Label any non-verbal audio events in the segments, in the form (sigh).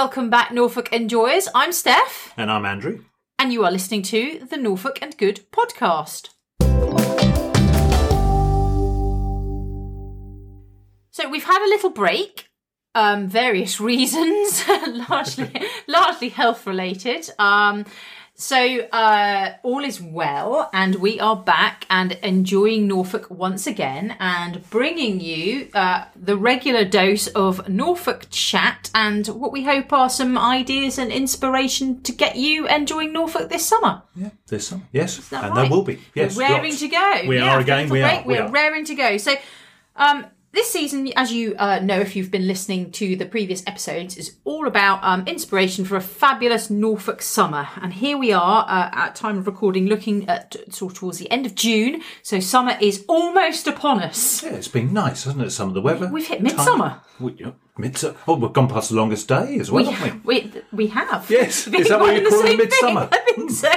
welcome back, Norfolk Enjoyers. I'm Steph, And I'm Andrew. and you are listening to the Norfolk and Good podcast. So we've had a little break, um, various (laughs) reasons, (laughs) largely (laughs) largely health related. Um, so uh, all is well, and we are back and enjoying Norfolk once again, and bringing you uh, the regular dose of Norfolk chat and what we hope are some ideas and inspiration to get you enjoying Norfolk this summer. Yeah, this summer. Yes, and right? there will be. Yes, We're raring lots. to go. We Yeah, are again. We break, are. We We're are. raring to go. So, um, this season, as you uh, know, if you've been listening to the previous episodes, is all about um, inspiration for a fabulous Norfolk summer. And here we are uh, at time of recording, looking at sort of towards the end of June. So summer is almost upon us. Yeah, it's been nice, hasn't it? Some of the weather. We've hit midsummer. We, yeah, midsummer. Oh, we've gone past the longest day as well, We, haven't we? we, we have. Yes. (laughs) Is that what you're and the calling same thing. midsummer? I think so.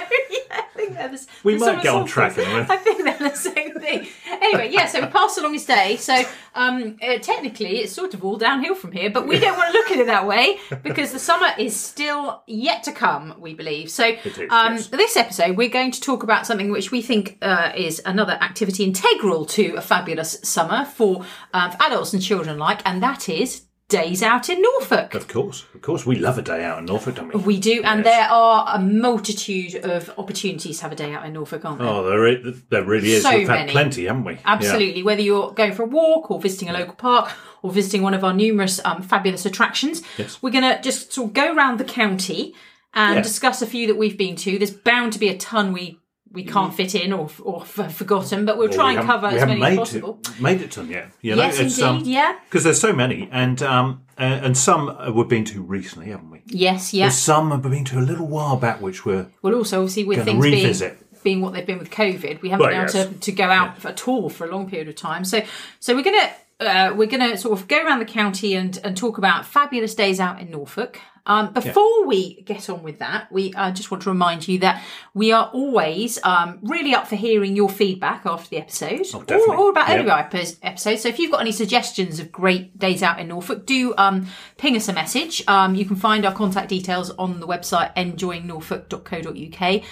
Yeah, they're the, We might get on track in. I think they're the same thing. Anyway, yeah. So we passed the longest day. So um, uh, technically, it's sort of all downhill from here. But we don't want to look at it that way because the summer is still yet to come. We believe. So is, um, yes. this episode, we're going to talk about something which we think uh, is another activity integral to a fabulous summer for, um, for adults and children alike, and that is days out in Norfolk. Of course, of course. We love a day out in Norfolk, don't we? We do, and Yes. there are a multitude of opportunities to have a day out in Norfolk, aren't there? Oh, there, there really is. So We've had plenty, haven't we? Yeah. Absolutely. Whether you're going for a walk or visiting a local park or visiting one of our numerous um, fabulous attractions, Yes. we're going to just sort of go around the county and Yeah. discuss a few that we've been to. There's bound to be a ton we we can't fit in or or have forgotten, but we'll Well, try we and cover we as haven't many as possible. It, made it to them yet. You know, Yes, it's, indeed. um, yeah. Because there's so many, and um, uh, and some uh, we've been to recently, haven't we? Yes. Yeah. There's some have been to a little while back, which were Well, also obviously with things revisit. being being what they've been with COVID, we haven't Well, been able yes. to, to go out at all for a long period of time. So so we're gonna uh, we're gonna sort of go around the county and and talk about fabulous days out in Norfolk. Um, before we get on with that, we uh, just want to remind you that we are always um, really up for hearing your feedback after the episode, or, Oh, definitely. or about any of Yep. our episodes. So if you've got any suggestions of great days out in Norfolk, do um, ping us a message. Um, you can find our contact details on the website enjoyingnorfolk.co.uk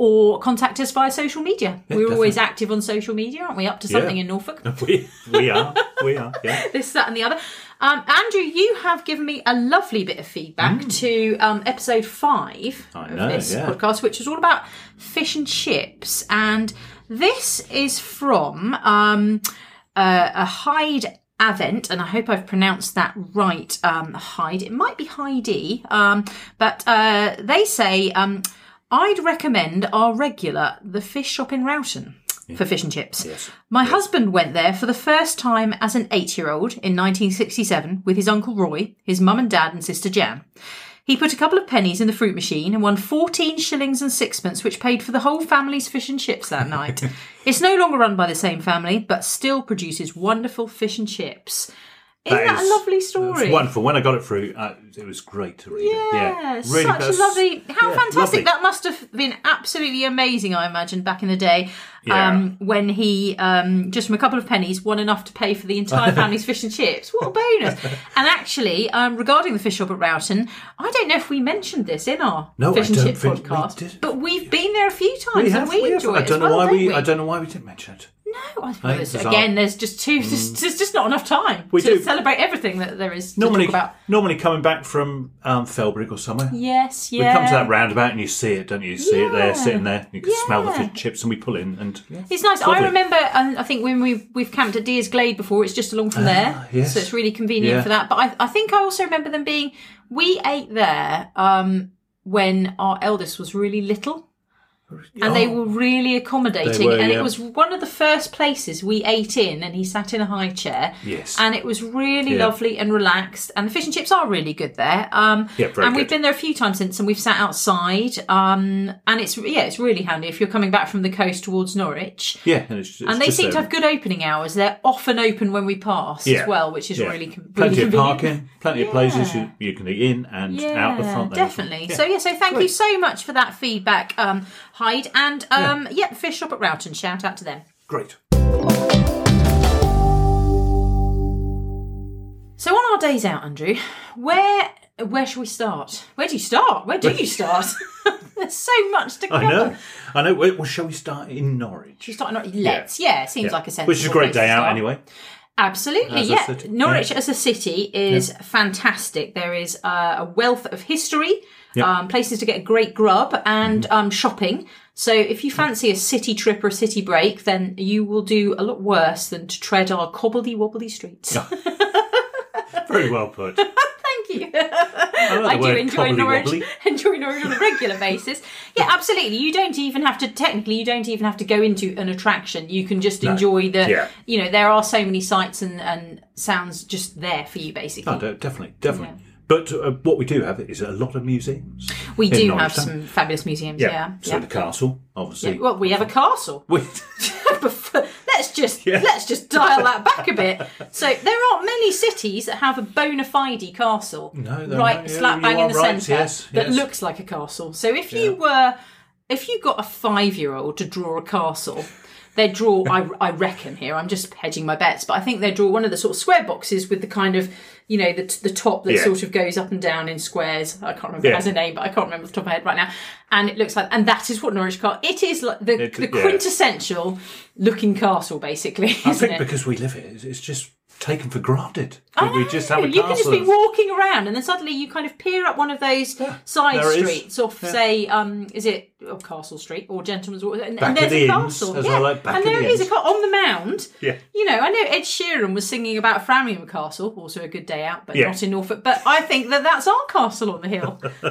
or contact us via social media. We're always active on social media, aren't we? Up to something Yeah. in Norfolk. (laughs) we we are we are yeah. (laughs) This, that, and the other. Um, Andrew, you have given me a lovely bit of feedback to um, episode five Mm. I of know, this yeah. podcast, which is all about fish and chips. And this is from um, uh, a Hyde Avent, and I hope I've pronounced that right. Um, Hyde, it might be Heidi, um, but uh, they say um, I'd recommend our regular, the fish shop in For fish and chips. Yes. My husband went there for the first time as an eight year old in 1967 with his uncle Roy, his mum and dad, and sister Jan. He put a couple of pennies in the fruit machine and won 14 shillings and sixpence, which paid for the whole family's fish and chips that night. (laughs) it's no longer run by the same family, but still produces wonderful fish and chips. Isn't that, is- a lovely story? It's wonderful. When I got it through, uh, it was great to read it. Yeah, Yeah, such really, a lovely. How yeah, fantastic! lovely. That must have been absolutely amazing. I imagine back in the day, Yeah. um, when he um, just from a couple of pennies won enough to pay for the entire (laughs) family's fish and chips. What a bonus! and actually, um, regarding the fish shop at Roughton, I don't know if we mentioned this in our No, fish I and chip think we podcast, but we've been there a few times We and have, we, we have. enjoy I it. don't know well, why we. we. I don't know why we didn't mention it. No, I suppose it's again, there's just too. There's, (laughs) there's just not enough time We to do. celebrate everything that there is to Normally, talk about. normally coming back from um, Felbrigg or somewhere, Yes, yeah. we come to that roundabout and you see it, don't you? You see it there, sitting there. You can smell the Yeah. fish chips, and we pull in, and yeah, It's nice. I remember, and I think when we've we've camped at Deer's Glade before, it's just along from there, Ah, yes. so it's really convenient Yeah. for that. But I, I think I also remember them being. We ate there um, when our eldest was really little, and they Oh. were really accommodating. Were, and yeah. it was one of the first places we ate in, and he sat in a high chair. Yes. and it was really Yeah. lovely and relaxed. And the fish and chips are really good there. Um, Yeah, very and we've been there a few times since, and we've sat outside. Um, and it's yeah, it's really handy if you're coming back from the coast towards Norwich. Yeah, and, it's, it's And they seem to have good opening hours. They're often open when we pass Yeah. as well, which is really, really plenty of convenient. parking, plenty of places you, you can eat in and out the front. there. definitely. So yeah, so thank you so much for that feedback, um, Hyde, and um, yeah. fish shop at Roughton. Shout out to them. Great. So on our days out, Andrew, where Where shall we start? Where do you start? Where do you start? (laughs) (laughs) There's so much to cover. I know. I know. Well, shall we start in Norwich? You start not let's yeah, seems Yeah. like a sensible Which is a great day out anyway. Absolutely, As yeah. Norwich yeah. as a city is fantastic. There is uh, a wealth of history, Yeah. um, places to get a great grub, and Mm-hmm. um, shopping. So if you fancy a city trip or a city break, then you will do a lot worse than to tread our cobbledy wobbly streets. (laughs) Very well put. (laughs) Thank you. I, like I do enjoy Norwich. wobbly. (laughs) Enjoy Norwich on a regular basis. Yeah, absolutely. You don't even have to. Technically, you don't even have to go into an attraction. You can just enjoy the. Yeah. You know, there are so many sights and and sounds just there for you, basically. Oh, de- definitely, definitely. But uh, what we do have is a lot of museums. we do have some fabulous museums. Yeah. So yeah. the castle, obviously. Well, we have a castle. (laughs) Let's just Yeah. let's just dial that back a bit. So there aren't many cities that have a bona fide castle, No, there right slap bang in the right, centre yes, that yes. looks like a castle. So if you were, if you got a five-year-old to draw a castle. They'd draw, I, I reckon here, I'm just hedging my bets, but I think they'd draw one of the sort of square boxes with the kind of, you know, the, the top that Yeah. sort of goes up and down in squares. I can't remember if it has a name, but I can't remember the top of my head right now. And it looks like, and that is what Norwich Castle, it is like the, It- the yeah. quintessential looking castle, basically, I think it? because we live here, it's just taken for granted. I we just have a you can just be walking around, and then suddenly you kind of peer up one of those side there is. streets off, say, um, is it oh, Castle Street or Gentleman's Walk? And, Back and there's the a inns, castle, as yeah, like, back and there the is a inns. ca- on the mound. Yeah. You know, I know Ed Sheeran was singing about Framlingham Castle, also a good day out, but Yeah. not in Norfolk. But I think that that's our castle on the hill. (laughs)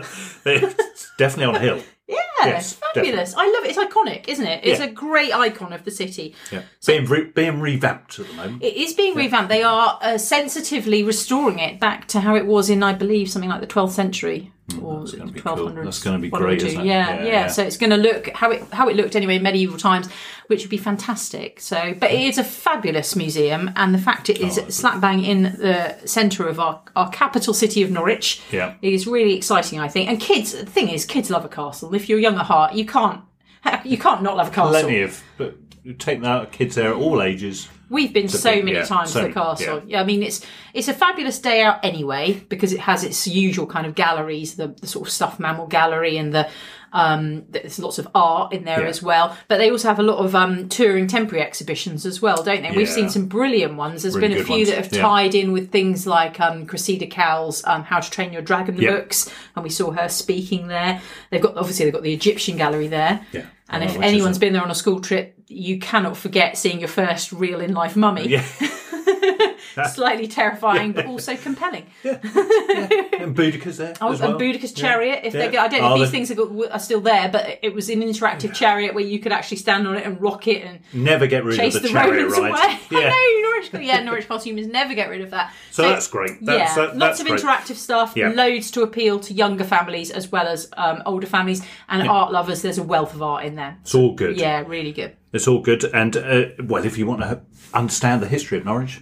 it's definitely on a hill. Yeah, Yes, fabulous. I love it. It's iconic, isn't it? It's Yeah. a great icon of the city. Yeah. being, re- being revamped at the moment. It is being revamped. They are uh, sensitively restoring it back to how it was in, I believe, something like the 12th century or Hmm, that's gonna be cool. That's gonna be great, isn't it? Yeah, Yeah, yeah. So it's going to look how it how it looked anyway in medieval times, which would be fantastic. So, but it is a fabulous museum, and the fact it is Oh, slap bang in the centre of our our capital city of Norwich Yeah. is really exciting. I think, and kids. The thing is, kids love a castle. If you're young at heart, you can't. (laughs) You can't not love a castle. Plenty of but you take out kids there at all ages. We've been so big- many yeah, times so to the castle. Yeah. I mean it's it's a fabulous day out anyway because it has its usual kind of galleries, the, the sort of stuffed mammal gallery and the um there's lots of art in there Yeah. as well. But they also have a lot of um touring temporary exhibitions as well, don't they? And We've seen some brilliant ones. There's Really been a few ones, that have yeah. tied in with things like um Cressida Cowell's um How to Train Your Dragon the Yeah. books and we saw her speaking there. They've got obviously they've got the Egyptian gallery there. Yeah. And Oh, if anyone's been there on a school trip, you cannot forget seeing your first real in life mummy Yeah. (laughs) (laughs) (laughs) slightly terrifying but also compelling. (laughs) and Boudicca's there. Oh, as well. and Boudica's Yeah. chariot. If Yeah. they, I don't know Oh, if these things are, are still there, but it was an interactive chariot where you could actually stand on it and rock it and Never get rid chase of the, the, chariot Romans ride. away. (laughs) Yeah. I know Norwich. Yeah, Norwich costumes never get rid of that. So that's great. That's, yeah, that- lots of great. interactive stuff, Yeah. loads to appeal to younger families as well as um, older families and art lovers. There's a wealth of art in there. It's all good. Yeah, really good. It's all good. And, uh, well, if you want to understand the history of Norwich,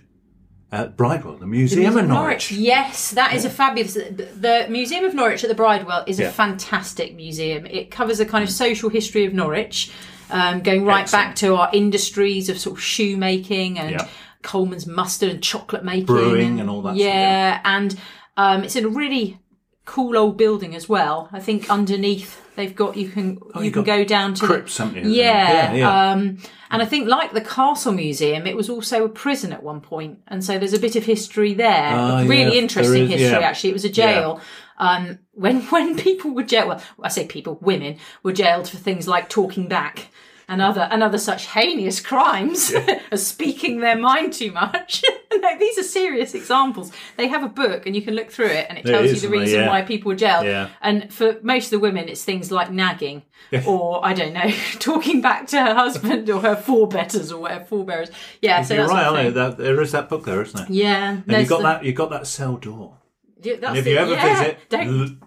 uh, Bridewell, the Museum of Norwich. Yes, that is a fabulous. The the Museum of Norwich at the Bridewell is a fantastic museum. It covers a kind of social history of Norwich, um, going right Excellent. back to our industries of sort of shoemaking and Yeah. Colman's mustard and chocolate making, Brewing and all that sort of Yeah, and um, it's in a really cool old building as well. I think underneath they've got you can you Oh, you've can go down to the- crypts, haven't yeah, Yeah, yeah. Um, and I think like the Castle Museum, it was also a prison at one point, and so there's a bit of history there. Ah, really yeah, interesting is, history, actually. It was a jail. Um, when (laughs) when people were jailed, well, I say people, women were jailed for things like talking back. And other and other such heinous crimes (laughs) as speaking their mind too much. (laughs) no, these are serious examples. They have a book, and you can look through it, and it tells you the reason Yeah. why people were jailed. Yeah. And for most of the women, it's things like nagging, (laughs) or I don't know, talking back to her husband or her forebetters or whatever forebearers. Yeah, so You're that's right, aren't That, there is that book there, isn't there? Yeah, And you got the- that. You got that cell door. Yeah, if you ever yeah. visit, don't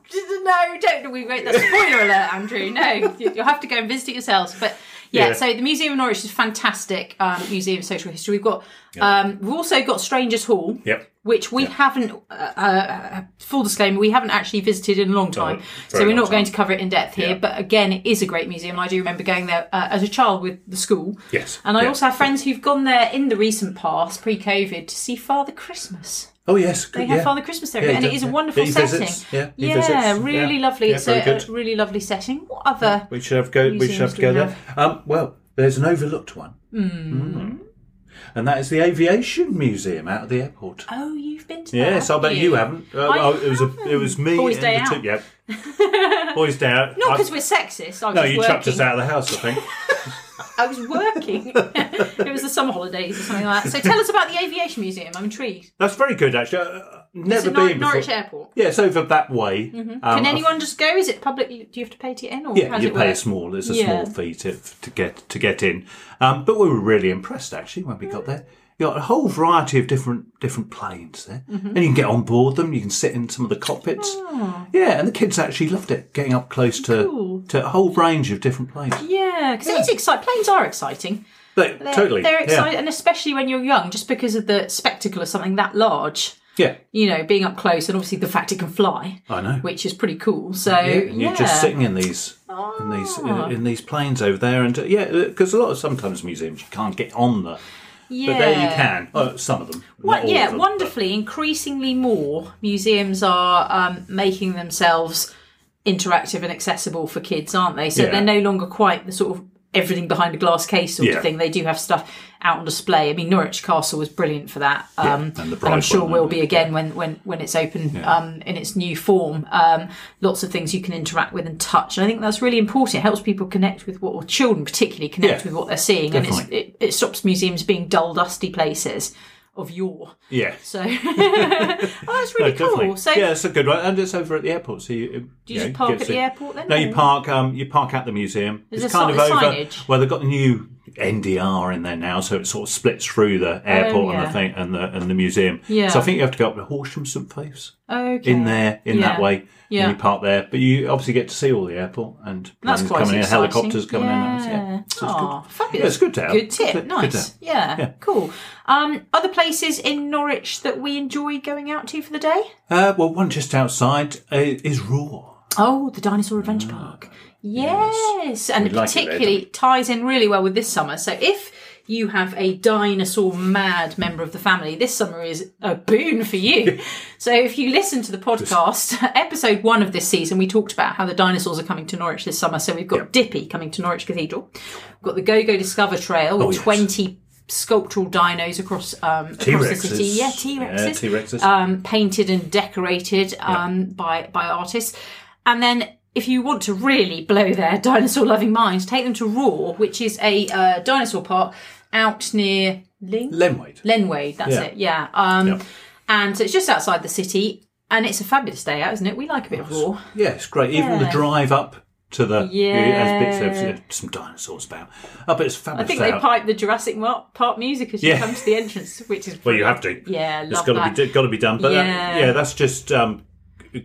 no, don't we won't. That's spoiler alert, Andrew. No, you- you'll have to go and visit it yourselves. But yeah, Yeah. so the Museum of Norwich is a fantastic um, museum of social history. We've got um, we've also got Strangers Hall. Yep. Which we haven't, uh, uh, full disclaimer, we haven't actually visited in a long time, so we're not going time. to cover it in depth here. Yeah. But again, it is a great museum. and I do remember going there uh, as a child with the school. Yes, and I yeah. also have friends who've gone there in the recent past, pre-COVID, to see Father Christmas. Oh yes, They have yeah. Father Christmas there, Yeah, and it is a wonderful He setting. visits, yeah, yeah, visits, really yeah. lovely. It's a, a really lovely setting. What other? We should have go. We should have to go there. Um, well, there's an overlooked one, mm. and that is the Aviation Museum out of the airport. Oh, you've been to Yes, that. I bet you haven't. Uh, I oh, it was a, it was me. Boys' and day the out. two- yeah. (laughs) Boys' day out. Not because we're sexist. No, just you working. chucked us out of the house. I think. (laughs) I was working. (laughs) it was the summer holidays or something like that. So tell us about the Aviation Museum. I'm intrigued. That's very good, actually. Uh, never It's at been Nor- before. Norwich Airport. Yeah, it's over that way. Um, Can anyone just go? Is it public? Do you have to pay to get in, or Yeah, you it pay a work? small. It's a Yeah. small fee to, to get to get in. Um, but we were really impressed actually when we got there. You got a whole variety of different different planes there, Mm-hmm. and you can get on board them. You can sit in some of the cockpits. Yeah, and the kids actually loved it, getting up close to. Cool. to a whole range of different planes. Yeah, because it's exciting. Planes are exciting. But They're, totally, they're yeah. exciting, and especially when you're young, just because of the spectacle of something that large. Yeah, You know, being up close, and obviously the fact it can fly, I know. which is pretty cool. So Yeah, yeah, and you're just sitting in these in these in, in these planes over there, and uh, yeah, because a lot of sometimes museums you can't get on the, yeah. but there you can. Oh, some of them. yeah, of them, but- wonderfully, increasingly more museums are um, making themselves interactive and accessible for kids, aren't they? So Yeah. they're no longer quite the sort of everything behind a glass case sort Yeah. of thing. They do have stuff out on display. I mean, Norwich Castle was brilliant for that, Yeah, um, and the and, I'm sure will be again when when when it's open um, in its new form. Um, lots of things you can interact with and touch, and I think that's really important. It helps people connect with what, or children particularly connect Yeah, with what they're seeing, and it's, it, it stops museums being dull, dusty places of yore. Yeah. (laughs) So (laughs) oh, that's really No, definitely. cool. So yeah, it's a good one, and it's over at the airport. So you, do you just park at the airport then? No, you park. Um, you park at the museum. Is it's kind of over. signage? Well, they've got the new NDR in there now, so it sort of splits through the airport and Oh, yeah. the thing and the and the museum. Yeah. So I think you have to go up to Horsham St Faith's Okay. in there in that way. Yeah. And you park there, but you obviously get to see all the airport and planes coming in, helicopters coming yeah. in. and- Yeah, so it's Aw, good. fabulous. Yeah, it's good to have. Good tip. Good to- good nice. yeah. Yeah. Cool. Um, other places in Norwich that we enjoy going out to for the day? Uh, well, one just outside uh, is Roarr. Oh, the Dinosaur Adventure Park. Yes, and like it there, particularly ties in really well with this summer. So if you have a dinosaur mad member of the family, this summer is a boon for you. (laughs) so if you listen to the podcast, (laughs) episode one of this season, we talked about how the dinosaurs are coming to Norwich this summer. So we've got Dippy coming to Norwich Cathedral. We've got the Go Go Discover Trail with Oh, yes. 20 sculptural dinos across um, across the city. Yeah, T-Rexes Yeah, T-Rexes. um, painted and decorated um, by by artists. And then, if you want to really blow their dinosaur loving minds, take them to Roarr, which is a uh, dinosaur park out near Ling- Lenwade. Lenwade. That's Yeah. it. Yeah. Um, Yeah. And so it's just outside the city, and it's a fabulous day out, isn't it? We like a bit of Roarr. Yeah, it's great. Even the Yeah. drive up to the Yeah. it has bits of uh, some dinosaurs about. Oh, but it's I fabulous. think they out. pipe the Jurassic Mar- Park music as you Yeah. come to the entrance, which is Well, you have to. Yeah, it's got that. to be got to be done. But Yeah. yeah, yeah that's just um,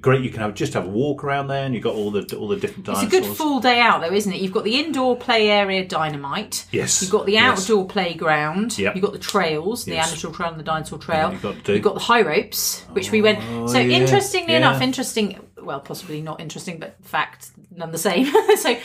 great. You can have just have a walk around there, and you've got all the all the different dinosaurs. It's a good full day out, though, isn't it? You've got the indoor play area Dynamite. Yes. You've got the Yes. outdoor playground. Yep. You've got the trails, the Yes. amateur trail and the dinosaur trail. you've got. You've got the high ropes, which we went. Oh, so yeah, interestingly yeah. enough, interesting. Well, possibly not interesting, but fact none the same. (laughs) so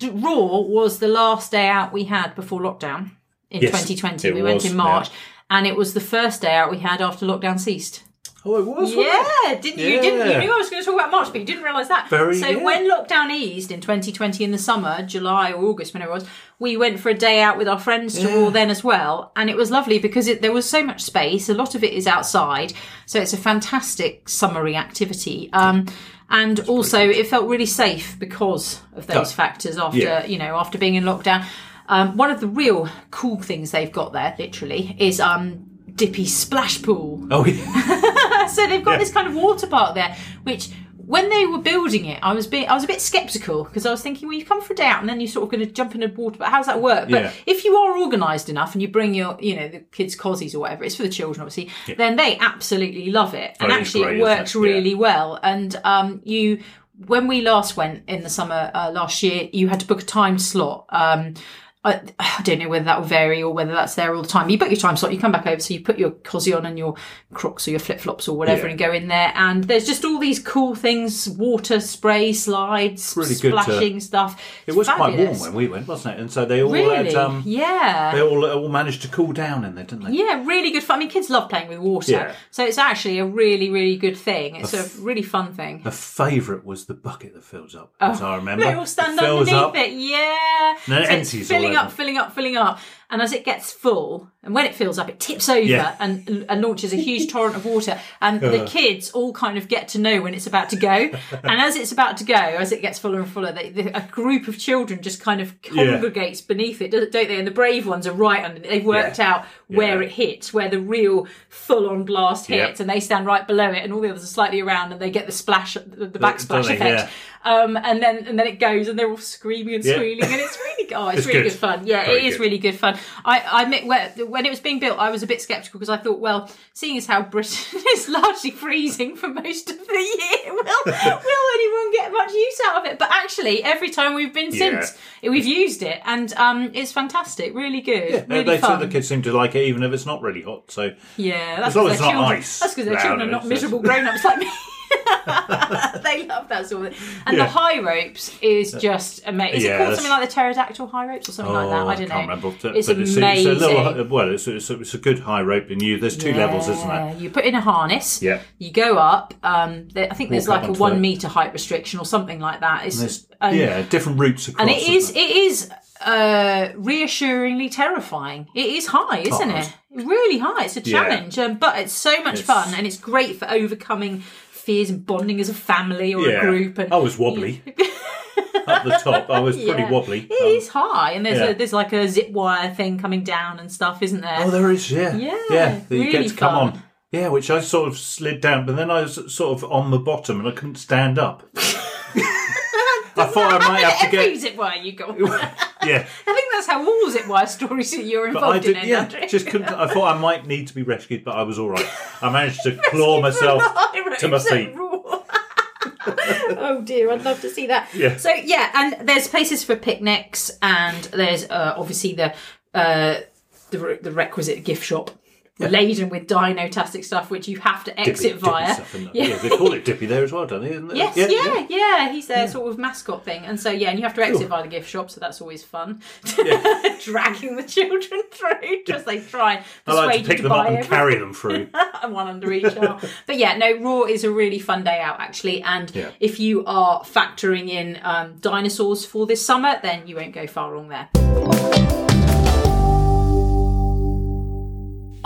Roarr was the last day out we had before lockdown in Yes, 2020. it we went in March, yeah. and it was the first day out we had after lockdown ceased. Oh, it was. wasn't it? Yeah, didn't you? You didn't you knew I was going to talk about March, but you didn't realise that. Very, so yeah. when lockdown eased in 2020 in the summer, July or August, whenever it was, we went for a day out with our friends to Roarr then as well, and it was lovely because it, there was so much space. A lot of it is outside, so it's a fantastic summery activity. Um, and also, it felt really safe because of those Oh, factors. After yeah. you know, after being in lockdown, um, one of the real cool things they've got there, literally, is um, Dippy Splash Pool. Oh, yeah. (laughs) So they've got Yeah. this kind of water park there, which when they were building it, I was bit, I was a bit skeptical because I was thinking, well, you come for a day out and then you're sort of going to jump in a water, but how's that work? But Yeah. if you are organised enough and you bring your, you know, the kids' cozies or whatever, it's for the children, obviously, then they absolutely love it, and Oh, actually great, it works it? Yeah. really well. And um, you, when we last went in the summer uh, last year, you had to book a time slot. Um, I, I don't know whether that will vary or whether that's there all the time. You book your time slot, you come back over, so you put your cosy on and your Crocs or your flip flops or whatever, Yeah. and go in there. And there's just all these cool things: water spray, slides, Really good to- splashing stuff. It was quite warm when we went, wasn't it? And so they all Really? had, um, yeah. they all all managed to cool down in there, didn't they? Yeah, really good fun. I mean, kids love playing with water, Yeah. so it's actually a really, really good thing. It's a really fun thing. The favourite was the bucket that fills up, as I (laughs) remember. Oh, They all stand it underneath up. it, yeah. And then it So empties all filling up, filling up, filling up, and as it gets full, and when it fills up, it tips over Yeah. and, and launches a huge (laughs) torrent of water. And the kids all kind of get to know when it's about to go. and as it's about to go, as it gets fuller and fuller, they, they, a group of children just kind of congregates beneath it, don't they? And the brave ones are right under. It. They've worked Yeah. out where Yeah. it hits, where the real full-on blast hits, and they stand right below it, and all the others are slightly around, and they get the splash, the, the backsplash they? effect. Um, and then and then it goes, and they're all screaming and Yeah. squealing, and it's really oh, (laughs) it's, It's really good. good fun. Yeah, Very it is good. really good fun. I I admit when, when it was being built, I was a bit sceptical because I thought, well, seeing as how Britain (laughs) is largely freezing for most of the year, (laughs) will will anyone get much use out of it? But actually, every time we've been Yeah. since, we've used it, and um, it's fantastic, really good, Yeah, really they said fun. the kids seem to like it, even if it's not really hot. So Yeah, that's As long as it's not children, ice That's because their children are not miserable grown-ups like me. (laughs) they love that sort of thing. And Yeah. the high ropes is just amazing. Is Yeah, it called that's- something like the pterodactyl high ropes or something like that? Oh, I don't know. can't remember. But It's it's, amazing. It's a little, well, it's, it's, a, it's a good high rope, and you there's two levels, isn't there? You put in a harness. Yeah. You go up. Um, there, I think there's Walk up like a one it. meter height restriction or something like that. It's There's, and, yeah, different routes across. and it is isn't it is uh, reassuringly terrifying. It is high, isn't Oh, it? Really high. It's a Yeah. challenge, um, but it's so much It's- fun, and it's great for overcoming fears and bonding as a family or yeah. a group. And I was wobbly (laughs) (laughs) up the top. I was pretty Yeah. wobbly. It Um, is high, and there's yeah. a, there's like a zip wire thing coming down and stuff, isn't there? Oh, there is, yeah, Yeah, yeah. That you really get to come fun. on. Yeah, which I sort of slid down, but then I was sort of on the bottom and I couldn't stand up. (laughs) I thought I might have to Every get. zip wire you go. on. (laughs) Yeah, I think that's how all zip wire stories that you're but I involved did. in. Yeah, Andrew. just couldn't. I thought I might need to be rescued, but I was all right. I managed to (laughs) claw myself to my feet. (laughs) oh dear, I'd love to see that. Yeah. So yeah, and there's places for picnics, and there's uh, obviously the uh, the, re- the requisite gift shop. Laden with dino-tastic stuff, which you have to exit Dippy- dippy via. isn't? (laughs) Yeah. yeah, they call it Dippy there as well, don't they? Isn't? Yes, yeah, yeah, He's their sort of mascot thing, and so yeah, and you have to exit Cool. via the gift shop, so that's always fun. (laughs) Dragging the children through, just they try and I like persuade to you pick to them up buy and everything. carry them through. (laughs) and one under each arm. But yeah, no, Roarr is a really fun day out actually. And Yeah. if you are factoring in um, dinosaurs for this summer, then you won't go far wrong there.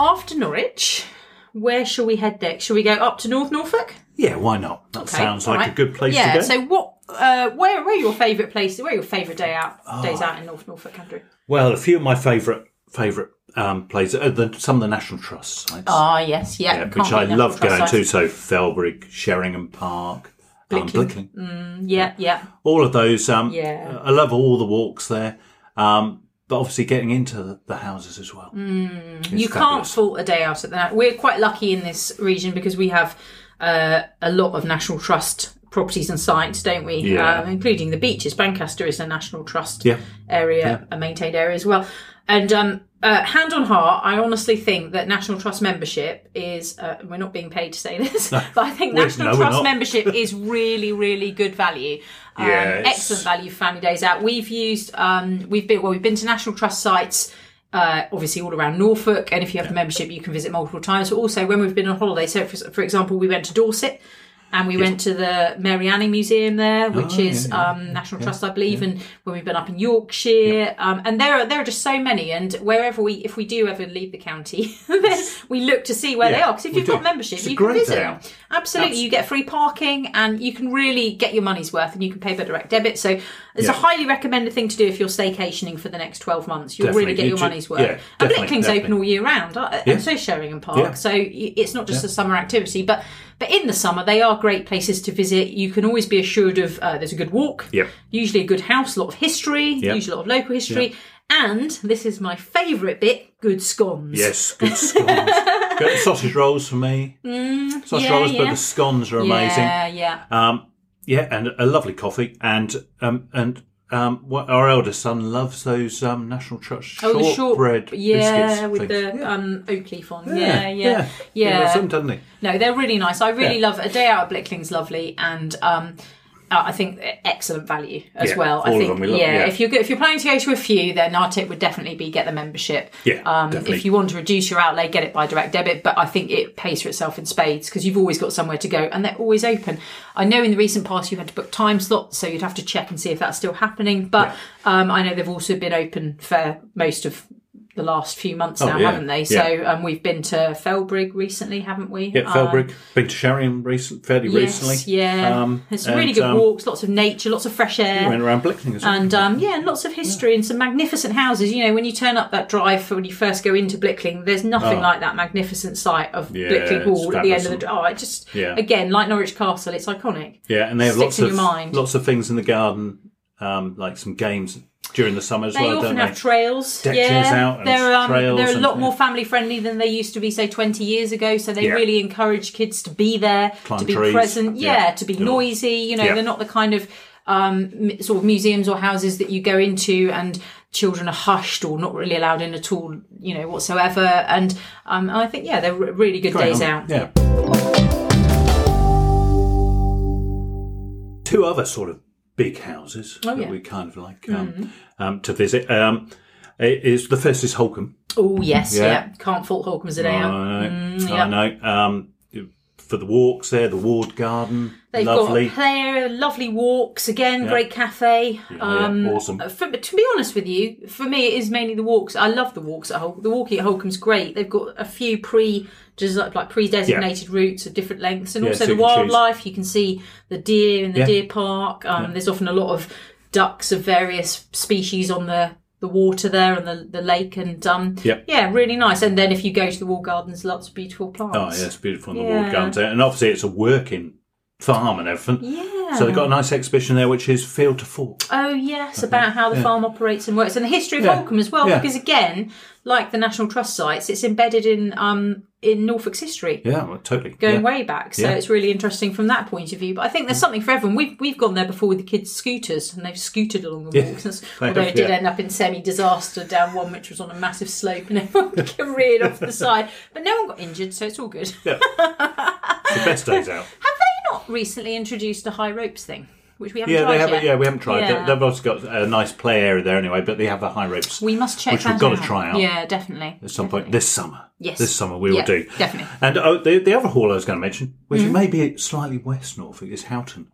After Norwich, where shall we head next? Shall we go up to North Norfolk? Yeah, why not? That Okay, sounds like a good place yeah, to go. so what? Uh, where, where are your favourite places? Where are your favourite day out days out in North Norfolk, Andrew? Well, a few of my favourite favourite um, places are the, some of the National Trust sites, Ah, yes, yeah, yeah, can't which beat I National love Trust going sites. to. So Felbrigg, Sheringham Park, um, Blickling. Blickling, Yeah, yeah, all of those. Um, Yeah. I love all the walks there. Um, but obviously, getting into the, the houses as well. Mm. You can't fabulous. fault a day out at that. We're quite lucky in this region because we have uh, a lot of National Trust properties and sites, don't we? Yeah. Um, including the beaches. Brancaster is a National Trust Yeah. area, a maintained area as well. And um, uh, hand on heart, I honestly think that National Trust membership is, uh, we're not being paid to say this, (laughs) but I think National no, Trust membership is really, really good value. Um, Yeah, excellent value for family days out. We've used, um, we've been, well, we've been to National Trust sites uh, obviously all around Norfolk, and if you have the membership, you can visit multiple times. But also, when we've been on holiday, so for, for example, we went to Dorset. And we went to the Mary Anning Museum there, which Oh, is yeah, yeah. um, National Trust, I believe. And when we've been up in Yorkshire, um, and there are there are just so many. And wherever we, if we do ever leave the county, (laughs) then we look to see where they are. Because if you've do. got membership, It's you can visit day them. out. Absolutely, you get free parking, and you can really get your money's worth, and you can pay by direct debit. So it's a highly recommended thing to do if you're staycationing for the next twelve months. You'll Definitely. really get You your money's worth. yeah, and Blickling's open all year round, uh, and so Sheringham Park. So it's not just a summer activity, but but in the summer they are great places to visit. You can always be assured of uh, there's a good walk. Yep. Usually a good house, a lot of history. Yep. Usually a lot of local history. And this is my favourite bit: good scones. Yes, good scones. (laughs) good sausage rolls for me. sausage Mm, yeah, rolls, but the scones are amazing. Yeah, yeah. Um, yeah, and a lovely coffee, and um, and um, what our eldest son loves those um, National Trust Oh, the short shortbread yeah, biscuits with things. the yeah. um, oak leaf on. Yeah, yeah, yeah, yeah. them, doesn't he? No, they're really nice. I really Yeah. love a day out at Blickling's lovely, and um, uh, I think excellent value as Yeah, well. I think we love, yeah, yeah. if you're if you're planning to go to a few, then our tip would definitely be get the membership. Yeah, um, definitely. if you want to reduce your outlay, get it by direct debit. But I think it pays for itself in spades because you've always got somewhere to go, and they're always open. I know in the recent past you had to book time slots, so you'd have to check and see if that's still happening. But um, I know they've also been open for most of the last few months now, Oh, yeah, haven't they? yeah. So um, we've been to Felbrigg recently, haven't we? Yeah, Um, Felbrigg. Been to Sheringham recent, fairly Yes, recently. yeah. Um, some really good um, walks, lots of nature, lots of fresh air. Went around Blickling as well. And um, yeah, and lots of history and some magnificent houses. You know, when you turn up that drive for when you first go into Blickling, there's nothing Oh. like that magnificent sight of Yeah, Blickling Hall at the end of the. Oh, it just Yeah. again like Norwich Castle, it's iconic. yeah, and they have sticks lots of lots of things in the garden, um, like some games during the summer as They well, often don't have they? trails. Deck yeah, out and they're um, trails they're a and- lot more family friendly than they used to be, say, twenty years ago. So they Yeah. really encourage kids to be there, Climb to be trees. present, yeah, Yeah. to be noisy. You know, Yeah. they're not the kind of um, m- sort of museums or houses that you go into and children are hushed or not really allowed in at all. You know, whatsoever. And um, I think yeah, they're re- really good days on- out. Yeah. Two other sort of big houses Oh, that yeah. we kind of like um, um, to visit. Um, it is the first is Holkham. Oh yes, Yeah. yeah. Can't fault Holkham's a day out. I know. Mm, yeah. I know. The walks there, the Walled Garden, They've lovely. got player, lovely walks again, great cafe. yeah, um, awesome. For, to be honest with you, for me, it is mainly the walks. I love the walks at Hol- the walking at Holkham's great. They've got a few pre like pre-designated routes of different lengths, and Yeah, also so the choose. wildlife. You can see the deer in the Yeah. deer park. Um, There's often a lot of ducks of various species on the the water there and the the lake, and um, Yep. yeah, really nice. And then if you go to the wall gardens, lots of beautiful plants. Oh, yeah, it's beautiful in the Yeah. Walled Gardens. And obviously, it's a working farm and everything. Yeah. So they've got a nice exhibition there, which is Field to Fork. Oh yes, about how the farm operates and works, and the history of Yeah. Holkham as well. Yeah. Because again, like the National Trust sites, it's embedded in um in Norfolk's history, Yeah, well, totally. going yeah. way back. So Yeah. it's really interesting from that point of view. But I think there's mm. something for everyone. We've we've gone there before with the kids' scooters, and they've scooted along the walks. Although it did end up in semi-disaster down one, which was on a massive slope, and (laughs) everyone (laughs) reared off the side. But no one got injured, so it's all good. Yeah. the best days out. (laughs) Have they not recently introduced a high ropes thing, which we haven't Yeah, tried they haven't. yet? Yeah, we haven't tried. Yeah. They- They've also got a nice play area there anyway, but they have the high ropes We must check Which we've got to try out. Yeah, definitely. at some point this summer. Yes. This summer we will do. definitely. And oh, the, the other hall I was going to mention, which Mm-hmm. may be slightly west Norfolk, is Houghton,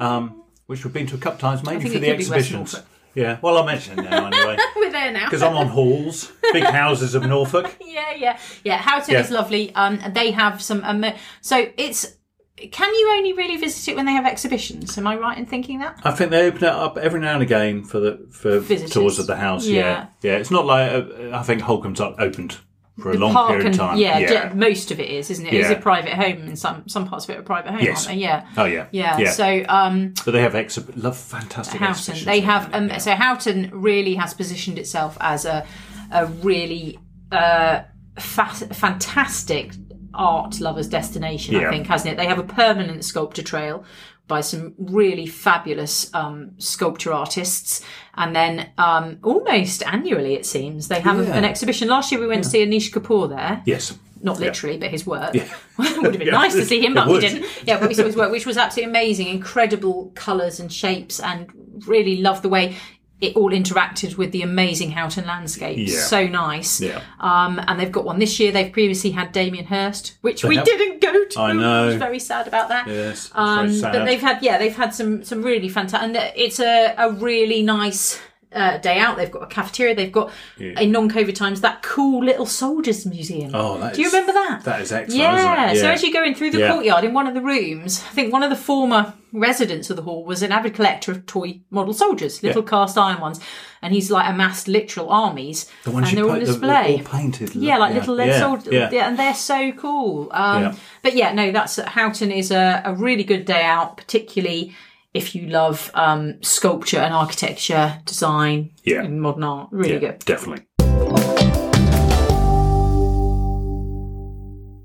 um, which we've been to a couple times, maybe think for the could be West exhibitions. Yeah, well, I'll mention it now anyway, (laughs) We're there now. because I'm on halls, big (laughs) houses of Norfolk. yeah, yeah, yeah. Houghton Yeah. is lovely. Um, they have some. Um, so it's. Can you only really visit it when they have exhibitions? Am I right in thinking that? I think they open it up every now and again for the for Visitors. tours of the house. Yeah. Yeah, yeah. It's not like uh, I think Holkham's up- opened for a long period and of time. yeah, yeah. d- most of it is, isn't it? It's Yeah. a private home, and some some parts of it are private home, Yes. aren't they? Yeah. Oh yeah, Yeah, yeah. so um, but they have exhib- love fantastic Houghton. exhibitions. They have um, so Houghton really has positioned itself as a a really uh, fa- fantastic art lovers destination. I think hasn't it? They have a permanent sculpture trail by some really fabulous um, sculpture artists, and then um, almost annually it seems they have Yeah. an exhibition. Last year we went to see Anish Kapoor there yes. not literally, but his work. Yeah. (laughs) would have been (laughs) Yeah. nice to see him, but we didn't. Yeah, but we saw his work, which was absolutely amazing. Incredible colours and shapes, and really loved the way it all interacted with the amazing Houghton landscape. Yeah. So nice. Yeah. Um, and they've got one this year. They've previously had Damien Hirst, which we have. didn't go to. I know. I was very sad about that. Yes. Um, but they've had yeah they've had some some really fantastic and it's a, a really nice uh, day out. They've got a cafeteria. They've got in non-COVID times that cool little soldiers museum. Oh, do you is- remember that? That is excellent. yeah. It? So as you go in through the Yeah. courtyard in one of the rooms, I think one of the former residents of the hall was an avid collector of toy model soldiers, little cast iron ones, and he's like amassed literal armies, the ones and you they're on put, the- display. all painted. Yeah, like little lead yeah, soldiers, Yeah. and they're so cool. Um, Yeah. But yeah, no, that's Houghton is a, a really good day out, particularly if you love um, sculpture and architecture, design, Yeah. and modern art. Really Yeah, good. definitely.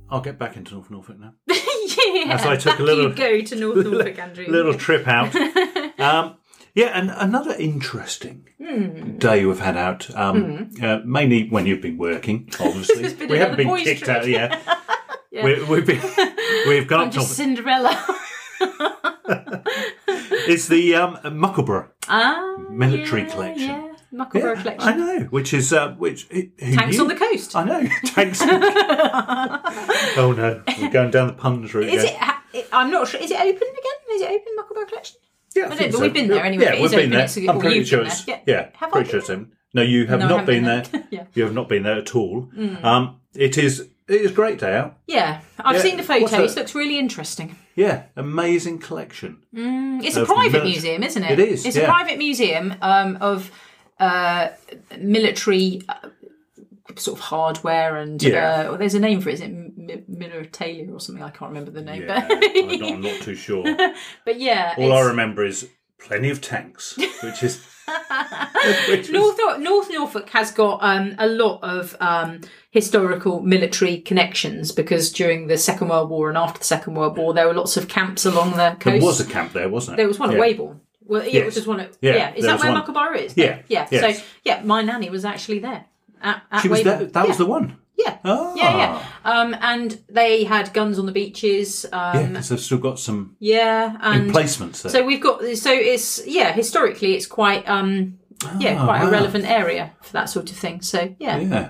I'll get back into North Norfolk now. (laughs) yeah, As I took a little- you go to North (laughs) Norfolk, Andrew. little trip out. (laughs) um, Yeah, and another interesting Hmm. day we've had out, um, uh, mainly when you've been working, obviously. It's been we haven't been kicked trip. out yet. we, we've, been, we've gone I'm up to. just Cinderella. It's the um, Muckleburgh ah, military yeah, collection. Yeah, Muckleburgh Yeah, collection. I know, which is uh, which Tanks knew? on the coast. I know (laughs) tanks. (laughs) oh no, we're going down the puns route. Is again. it. I'm not sure. Is it open again? Is it open, Muckleburgh collection? Yeah, I, think know, so. we've been there anyway, Yeah, we've been there. it's- I'm pretty sure it's yeah. Yeah. Have I pretty sure it's open. No, you have No, not been been there. (laughs) Yeah. You have not been there at all. Um, it is it is great day out. Yeah, I've Yeah, seen the photos. Looks really interesting. Yeah, amazing collection. It's a private military- museum, isn't it? It is, It's a private museum um, of uh, military uh, sort of hardware and Yeah. uh, there's a name for it. Is it M- Militalia or something? I can't remember the name. Yeah, But, I'm, not, I'm not too sure. (laughs) but yeah, All I remember is plenty of tanks, which is (laughs) was, North, North Norfolk has got um, a lot of um, historical military connections because during the Second World War and after the Second World War, there were lots of camps along the coast. there was a camp there, wasn't it? There was one at yeah. Weybourne. Well, yeah, Yes. just one at, Yeah, yeah. Is there that where one. Muckleburgh is? Yeah, Yeah. yes. So, yeah, my nanny was actually there. At, at She was Weybourne. there. That was the one. Yeah. Ah. Yeah, yeah. Um, and they had guns on the beaches. Yeah, Um, yeah. because they've still got some yeah and emplacements there. so we've got so it's yeah historically it's quite um yeah Ah, quite wow. a relevant area for that sort of thing. So yeah. yeah.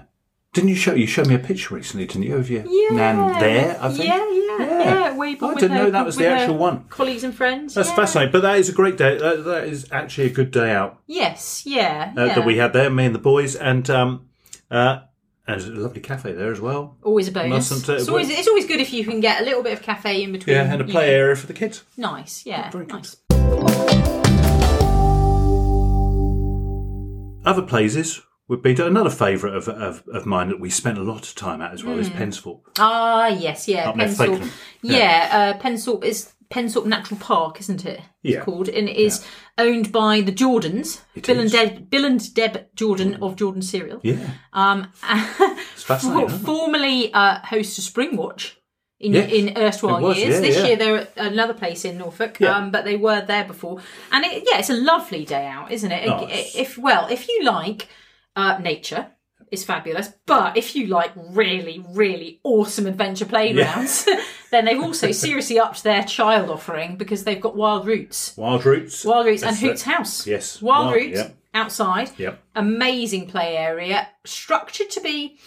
Didn't you show you showed me a picture recently, didn't you, of your Yeah. nan there? I think. Yeah, yeah, Yeah. Weybourne I with didn't her- know that was the with her actual one. Colleagues and friends. That's yeah. fascinating. But that is a great day. That, that is actually a good day out Yes, yeah, uh, yeah. that we had there, me and the boys, and um, uh, there's a lovely cafe there as well. always a bonus. Mustn't? It's always it's always good if you can get a little bit of cafe in between. Yeah, and a play area for the kids. Nice, yeah, Very nice. Other places would be another favourite of, of, of mine that we spent a lot of time at as well is Hmm. Pensthorpe. Ah, yes, yeah, Up Pensthorpe. Fakenham. Yeah, uh, Pensthorpe is Pensthorpe Natural Park, isn't it? Yeah. Called, and it is owned by the Jordans, It Bill is. and Deb, Bill and Deb Jordan of Jordan Cereal. Yeah, Um, (laughs) it's fascinating. isn't formerly uh, host of Springwatch in Yes, in erstwhile was, years. yeah, this yeah. year they're at another place in Norfolk, Yeah. um, but they were there before. And it, yeah, it's a lovely day out, isn't it? It's- If well, if you like uh, nature. It's fabulous, but if you like really, really awesome adventure playgrounds, (laughs) then they've also seriously upped their child offering because they've got Wild Roots, Wild Roots. Wild Roots, and Hoots. House. Yes. Wild Wild- Roots yep. outside Yep. amazing play area, structured to be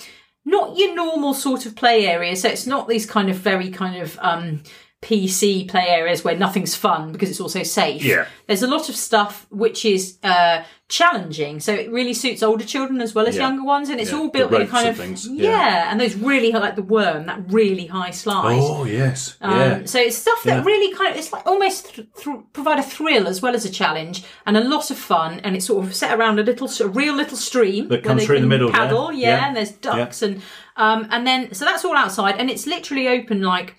not your normal sort of play area. So it's not these kind of very kind of um, PC play areas where nothing's fun because it's also safe. Yeah. There's a lot of stuff which is uh, challenging. So it really suits older children as well as Yeah. younger ones, and it's Yeah. all built in a kind of things. yeah. Yeah. and those really like the worm that really high slide. Oh yes. Um, yeah. So it's stuff that really kind of it's like almost th- th- provide a thrill as well as a challenge and a lot of fun. And it's sort of set around a little, of real little stream That comes through in the middle there. Paddle, yeah, Yeah. and there's ducks and um, and then so that's all outside, and it's literally open like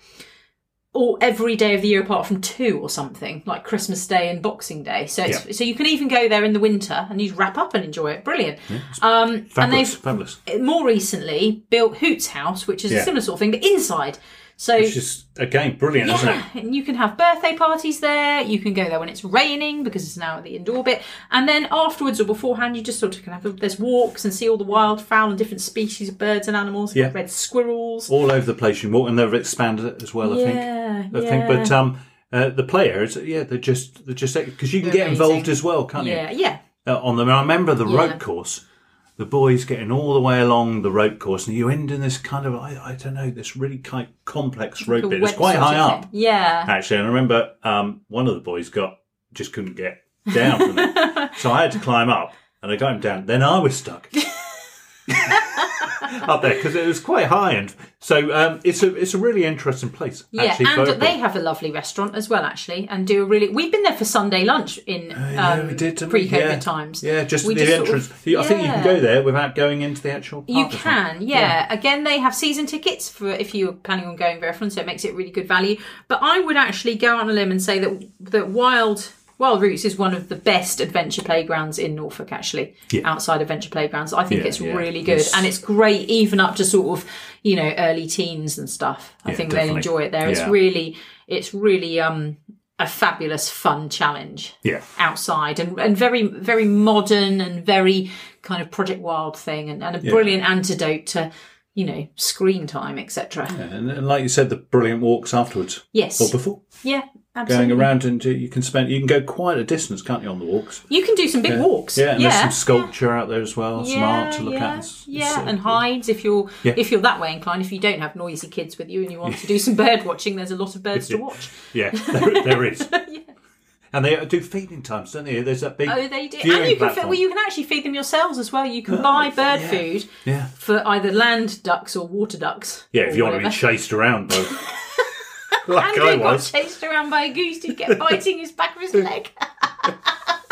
all every day of the year apart from two or something, like Christmas Day and Boxing Day. So it's, Yeah. so you can even go there in the winter and you wrap up and enjoy it. Brilliant. um, and they've Fabulous. more recently built Hoots House, which is a similar sort of thing, but inside. So Which is again brilliant, isn't it? and you can have birthday parties there. You can go there when it's raining because it's now at the indoor bit. And then afterwards or beforehand, you just sort of can have there's walks and see all the wildfowl and different species of birds and animals. Yeah. red squirrels. All over the place you walk, and they've expanded it as well. I think. yeah, I think, but um, uh, the players, yeah, they're just they're just because you can They're get involved as well, can't yeah, you? yeah. Uh, on them, and I remember the Yeah. rope course. The boys getting all the way along the rope course, and you end in this kind of I, I don't know this really kind complex rope bit. It's quite high up. Yeah. actually. And I remember um, one of the boys got just couldn't get down from it, (laughs) so I had to climb up, and I got him down. Then I was stuck (laughs) (laughs) up there because it was quite high, and so um, it's a it's a really interesting place. Yeah, actually, and they have a lovely restaurant as well, actually, and do a really. We've been there for Sunday lunch in um, Uh, yeah, did pre-COVID yeah. times. Yeah, just We the just sort entrance. of- I think you can go there without going into the actual. You park or something. can, yeah. Again, they have season tickets for if you're planning on going very often, so it makes it really good value. But I would actually go on a limb and say that that Wild Wild Roots is one of the best adventure playgrounds in Norfolk. Actually, Yeah. outside adventure playgrounds, I think Yeah, it's yeah. really good, It's- and it's great even up to sort of you know early teens and stuff. I Yeah, think definitely. they'll enjoy it there. It's really, it's really um a fabulous fun challenge Yeah. outside and, and very very modern and very kind of Project Wild thing and, and a brilliant antidote to you know screen time etc. And, and like you said, the brilliant walks afterwards Yes, or before yeah, absolutely. going around, and you can spend you can go quite a distance, can't you, on the walks? You can do some big walks. Yeah, and yeah. there's some sculpture out there as well, some art to look yeah, at. It's- Yeah, so and cool. hides if you're Yeah. if you're that way inclined. If you don't have noisy kids with you and you want to do some bird watching, there's a lot of birds to watch. Yeah, there, there is. (laughs) And they do feeding times, don't they? There's that big. Oh, they do, and you can platform. well, you can actually feed them yourselves as well. You can oh, buy bird yeah. food Yeah, for either land ducks or water ducks. yeah. If you want to be chased around, by, (laughs) like I Andrew got chased around by a goose who kept biting his back of his leg.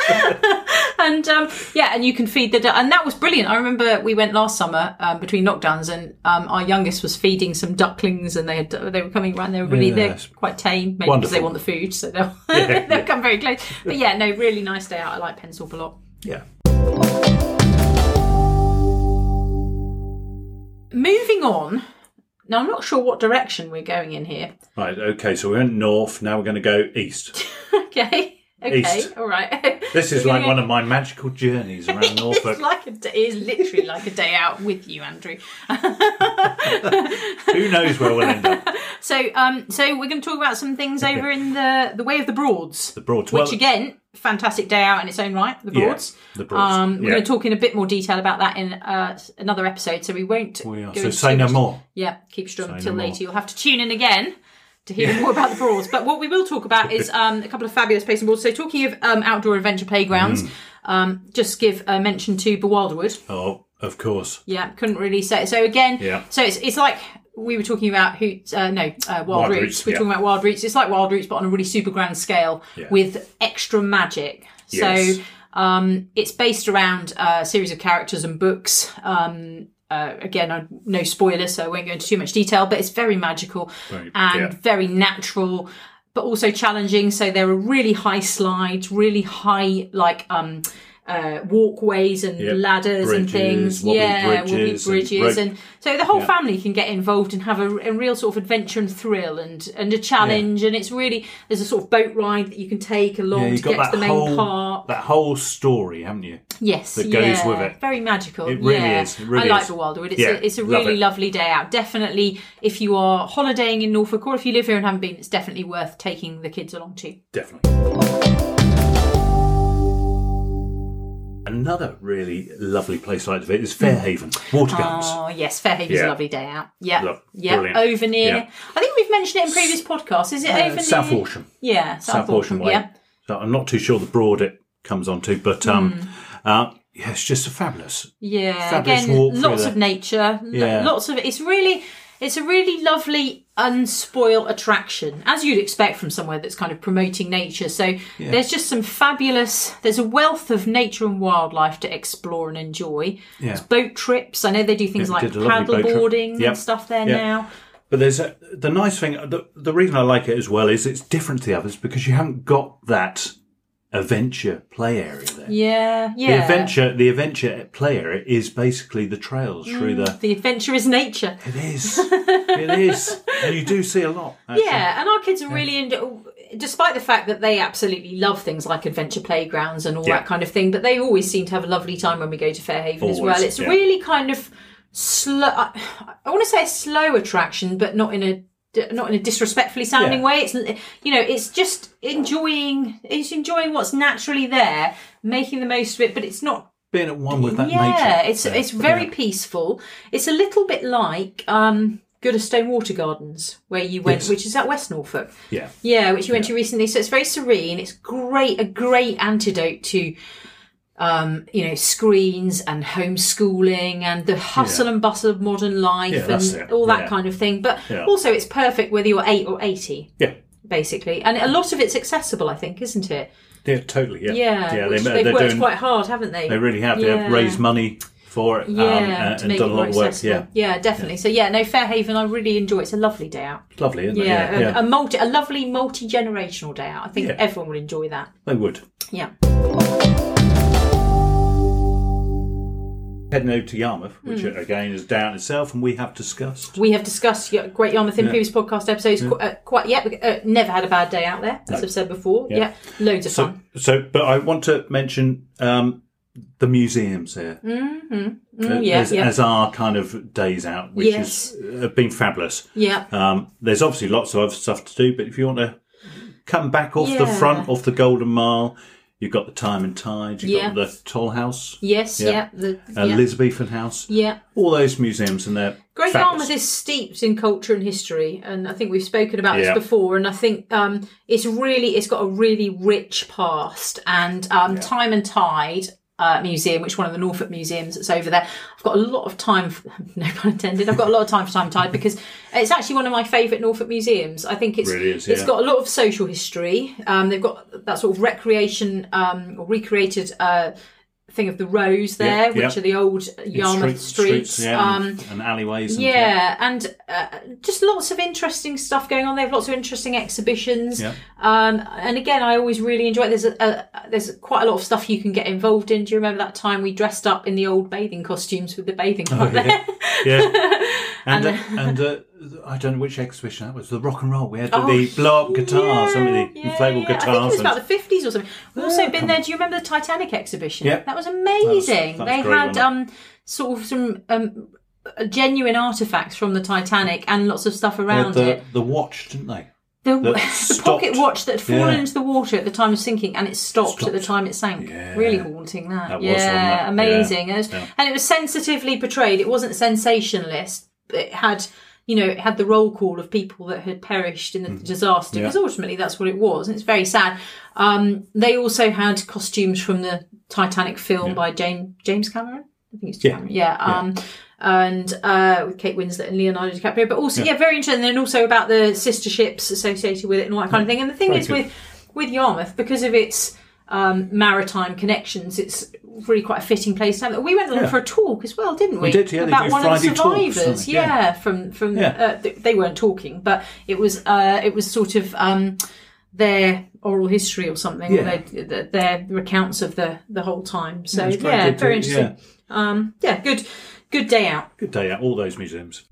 (laughs) and um, yeah, and you can feed the du- and that was brilliant. I remember we went last summer um, between lockdowns, and um, our youngest was feeding some ducklings, and they had, they were coming around. They were really Yes. they're quite tame, maybe because they want the food, so they'll (laughs) Yeah, they'll yeah. come very close. But yeah, no, really nice day out. I like Pensthorpe a lot. Yeah. Moving on. Now I'm not sure what direction we're going in here. Right. Okay. So we went north. Now we're going to go east. (laughs) Okay. Okay. East. All right. (laughs) This is We're like gonna- one of my magical journeys around (laughs) Norfolk. It's like a day, it is literally like a day out with you, Andrew. Who knows where we'll end up? So, um, so we're going to talk about some things over in the the way of the Broads, The Broads. which Well, again, fantastic day out in its own right. The Yeah, the Broads, Um, we're yeah. going to talk in a bit more detail about that in uh, another episode, so we won't. we are. So say no much- more. Yeah, keep strong until no more. later. You'll have to tune in again to hear more about the Broads. But what we will talk about (laughs) is um, a couple of fabulous places and Broads. So talking of um, outdoor adventure playgrounds, Mm. um, just give a mention to Bewilderwood. Oh, of course. Yeah, couldn't really say. So again, Yeah. so it's it's like we were talking about Hoots, uh, no, uh, Wild, Wild Roots. Roots, We're yeah. talking about Wild Roots. It's like Wild Roots, but on a really super grand scale Yeah. with extra magic. Yes. So um, it's based around a series of characters and books. Um, uh, again, I- no spoilers, so I won't go into too much detail. But it's very magical Right, and yeah. very natural, but also challenging. So there are really high slides, really high like um, uh, walkways and Yep. ladders and things. wobbly yeah, bridges wobbly and bridges, rope- and, so the whole Yeah. family can get involved and have a, a real sort of adventure and thrill and and a challenge. And it's really there's a sort of boat ride that you can take along Yeah, to get to that the main whole park. that whole story, haven't you? Yes, that goes yeah, with it. Very magical. It really yeah. is, it really I like is. the Wildwood. It's Yeah, a, it's a really it. lovely day out. Definitely, if you are holidaying in Norfolk or if you live here and haven't been, it's definitely worth taking the kids along to. Definitely. Another really lovely place I like to visit is Fairhaven, Water Gardens. Oh yes, Fairhaven's a lovely day out. Yeah, Love- yeah. brilliant. Over near. Yeah. I think we've mentioned it in previous podcasts. Is it over near South Walsham. Yeah, South, South Walsham Walsham. Way. Yeah. So I'm not too sure the broad it comes onto, but um, Hmm. uh, yeah, it's just a fabulous. Yeah, Fabulous again, walk through lots there. of nature, l- Yeah. lots of it's really it's a really lovely unspoiled attraction as you'd expect from somewhere that's kind of promoting nature. So there's just some fabulous there's a wealth of nature and wildlife to explore and enjoy. Yeah. There's boat trips. I know they do things Yeah, like paddle boarding Yep. and stuff there Yep. now. But there's a, the nice thing. The, the reason I like it as well is it's different to the others because you haven't got that adventure play area there. Yeah, yeah. The adventure, the adventure play area is basically the trails mm, through the. The adventure is nature. It is. (laughs) it is, and you do see a lot. actually. Yeah, and our kids are really into, despite the fact that they absolutely love things like adventure playgrounds and all Yeah. that kind of thing, but they always seem to have a lovely time when we go to Fairhaven as well. It's yeah. really kind of slow. I, I want to say a slow attraction, but not in a not in a disrespectfully sounding Yeah. way. It's you know, it's just enjoying. It's enjoying what's naturally there, making the most of it, but it's not being at one with that yeah, nature. it's Yeah. it's very Yeah. peaceful. It's a little bit like um, Gooderstone Water Gardens, where you went, Yes. which is at West Norfolk. Yeah. Yeah, which you went to recently. So it's very serene. It's great, a great antidote to, um, you know, screens and homeschooling and the hustle Yeah. and bustle of modern life Yeah, and all that Yeah. kind of thing. But Yeah. also, it's perfect whether you're eight or eighty, Yeah. basically. And a lot of it's accessible, I think, isn't it? Yeah, totally. Yeah. Yeah, yeah. They, they've they're worked doing. quite hard, haven't they? They really have. They have raised money for it. Yeah, um, and, and done a lot of work. accessible. Yeah. definitely. So yeah, no Fairhaven. I really enjoy. It's a lovely day out. Lovely, isn't it? Yeah, Yeah. a, yeah. a multi, a lovely multi generational day out. I think Yeah. everyone would enjoy that. they would. Yeah. Heading over to Yarmouth, which Hmm. again is down itself, and we have discussed. We have discussed Great Yarmouth in previous podcast episodes. Qu- Uh, quite, yeah, uh, never had a bad day out there, as I've said before. Yeah, loads of So, fun. so, but I want to mention um, the museums here, Mm, uh, yeah, as, yeah. as our kind of days out, which Yes. has uh, been fabulous. Yeah, Um, there's obviously lots of other stuff to do, but if you want to come back off the front, off the Golden Mile, you've got the Time and Tide, you've Yeah. got the Toll House, yes, Yeah. yeah, the, yeah. Elizabethan House, yeah. all those museums, and they're Great fabulous. Yarmouth is steeped in culture and history, and I think we've spoken about this before. And I think um, it's really, it's got a really rich past. And um, Time and Tide uh, Museum, which is one of the Norfolk museums that's over there, I've got a lot of time. For, (laughs) no pun intended. I've got a lot of time for Time Tide because it's actually one of my favourite Norfolk museums. I think it's Really is, it's yeah. got a lot of social history. Um, they've got that sort of recreation um, or recreated. Uh, thing of the rows there, Yeah, which yeah. are the old Yarmouth streets. yeah, um, and, alleyways. And, yeah, and uh, just lots of interesting stuff going on. They have lots of interesting exhibitions. Yeah. Um, and again, I always really enjoy. It. There's a, a there's quite a lot of stuff you can get involved in. Do you remember that time we dressed up in the old bathing costumes with the bathing club there? yeah. (laughs) And uh, (laughs) and uh, I don't know which exhibition that was. The rock and roll. We had Oh, the blow up guitars, some of the yeah, inflatable yeah. I think it was about the fifties or something. We've also been there. Do you remember the Titanic exhibition? Yeah. that was amazing. that was they great, had um sort of some um genuine artifacts from the Titanic and lots of stuff around the, it. the watch, didn't they? The, (laughs) the pocket watch that had fallen Yeah. into the water at the time of sinking and it stopped, at the time it sank. Yeah. Really haunting that. That yeah, amazing. Yeah. It was- Yeah. And it was sensitively portrayed. It wasn't sensationalist. It had, you know, it had the roll call of people that had perished in the disaster Mm. Yeah. because ultimately that's what it was. And it's very sad. Um, they also had costumes from the Titanic film by James James Cameron. I think it's Yeah. Yeah. Um, and uh, with Kate Winslet and Leonardo DiCaprio, but also yeah. very interesting. And also about the sister ships associated with it and all that kind of thing. And the thing Very is good. with with Yarmouth because of its um, maritime connections, it's really quite a fitting place to have. it. We went along Yeah. for a talk as well, didn't we? We did, yeah, About one Friday of the survivors, yeah. Yeah. from from Yeah. uh, th- they weren't talking, but it was uh, it was sort of. Um, their oral history or something, Yeah. or their, their, recounts of the the whole time. So yeah, very to- interesting. Um, yeah, good, good day out. Good day out, all those museums.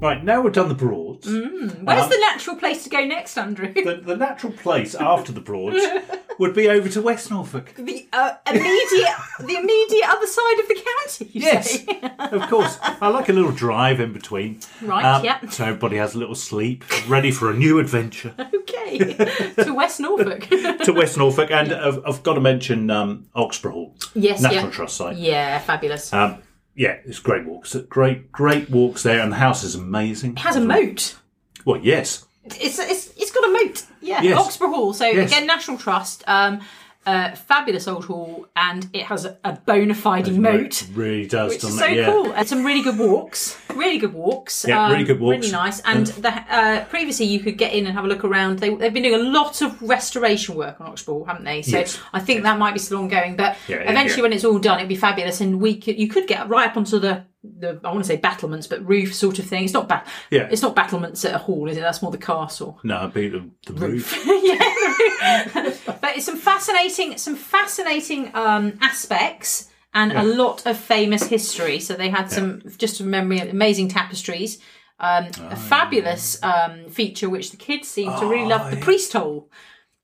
Right, now we've done the Broads. Mm. Where's Um, the natural place to go next, Andrew? The, the natural place after the Broads (laughs) would be over to West Norfolk. The uh, immediate, the immediate other side of the county. You Yes, of course. I like a little drive in between. Right, Um, yeah. So everybody has a little sleep, ready for a new adventure okay. (laughs) to West Norfolk. (laughs) to West Norfolk. And I've, I've got to mention um, Oxburgh Hall, yes, National yeah, Trust site. yeah, fabulous. Um, yeah, it's great walks. Great, great walks there, and the house is amazing. it has a moat. Well, yes. It's it's it's got a moat. Yeah, Yes. Oxburgh Hall. So Yes. again, National Trust. Um, uh, fabulous old hall, and it has a, bona fide moat. Really does, Which is so it? Yeah. cool. And some really good walks. Really good walks. Um, Yeah, really good walks. Really nice. And the, uh, previously, you could get in and have a look around. They, they've been doing a lot of restoration work on Oxbow, haven't they? So Yes. I think that might be still ongoing. But Yeah, eventually, when it's all done, it'd be fabulous. And we could, you could get right up onto the, the I want to say battlements, but roof sort of thing. It's not bat- Yeah. It's not battlements at a hall, is it? That's more the castle. No, it'd be the, the roof. (laughs) yeah, but it's some fascinating, some fascinating um, aspects and a lot of famous history. So they had some, just from memory, amazing tapestries. Um, Oh, a fabulous um, feature which the kids seem to really love: the priest hole.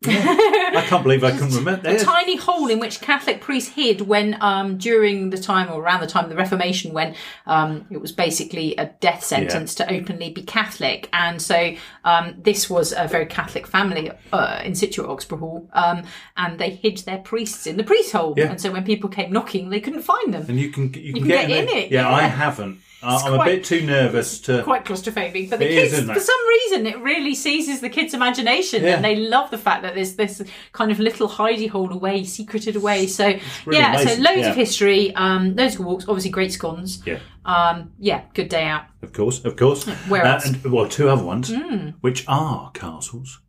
I can't believe I can remember. A tiny hole in which Catholic priests hid when, um, during the time or around the time of the Reformation, when um, it was basically a death sentence to openly be Catholic. And so um, this was a very Catholic family uh, in situ at Oxburgh Hall, um, and they hid their priests in the priest hole. Yeah. And so when people came knocking, they couldn't find them. And you can you can, can get, get in there. it, Yeah, yeah. I haven't. I'm a bit too nervous to. Quite claustrophobic, but the kids, isn't for some reason, it really seizes the kids' imagination, Yeah. and they love the fact that there's this kind of little hidey hole away, secreted away. So really yeah, so loads yeah. of history, um, loads of walks, obviously great scones. Yeah, Um, yeah, good day out. of course, of course. Where Uh, else? Hmm. and well, two other ones, which are castles.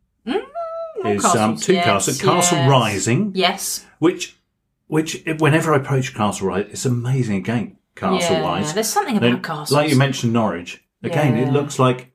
is um, two yes, castles. Castle yes. Rising, Yes, which which whenever I approach Castle Rising, it's amazing again. Castle yeah. wise, There's something about castles. like you mentioned, Norwich. Again, Yeah. it looks like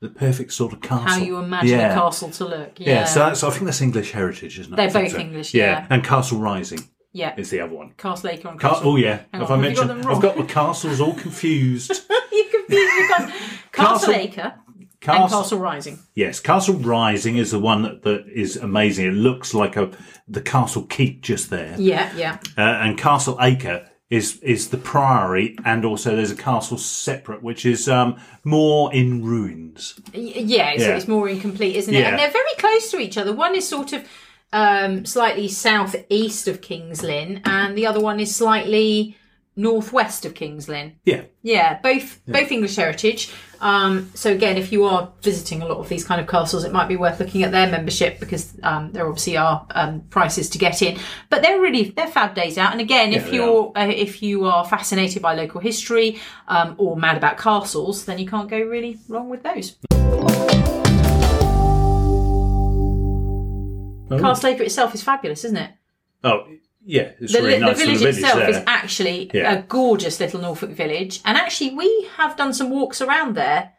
the perfect sort of castle. How you imagine yeah. a castle to look. Yeah. Yeah, so that's I think that's English heritage, isn't it? They're I think both so. English, yeah. and Castle Rising yeah. is the other one. Castle Acre and Ca- Castle. oh yeah, Hang have on, I have you got mentioned? them wrong? I've got the castles all confused. (laughs) you confused me. Castle, (laughs) Castle- Castle Acre and Castle, Castle Rising. yes, Castle Rising is the one that, that is amazing. It looks like a the castle keep just there, Yeah, yeah. uh, and Castle Acre is is the priory, and also there's a castle separate, which is um, more in ruins. Y- Yeah, it's, Yeah. it's more incomplete, isn't it? Yeah. And they're very close to each other. One is sort of um, slightly southeast of Kings Lynn, and the other one is slightly northwest of Kings Lynn. Yeah, Yeah, both both English heritage. Um, so again, if you are visiting a lot of these kind of castles, it might be worth looking at their membership because um, there obviously are um, prices to get in. But they're really they're fab days out. And again, if you're uh, if you are fascinated by local history um, or mad about castles, then you can't go really wrong with those. Castle Acre itself is fabulous, isn't it? oh yeah, it's The, really the nice village little itself there. is actually Yeah. a gorgeous little Norfolk village, and actually we have done some walks around there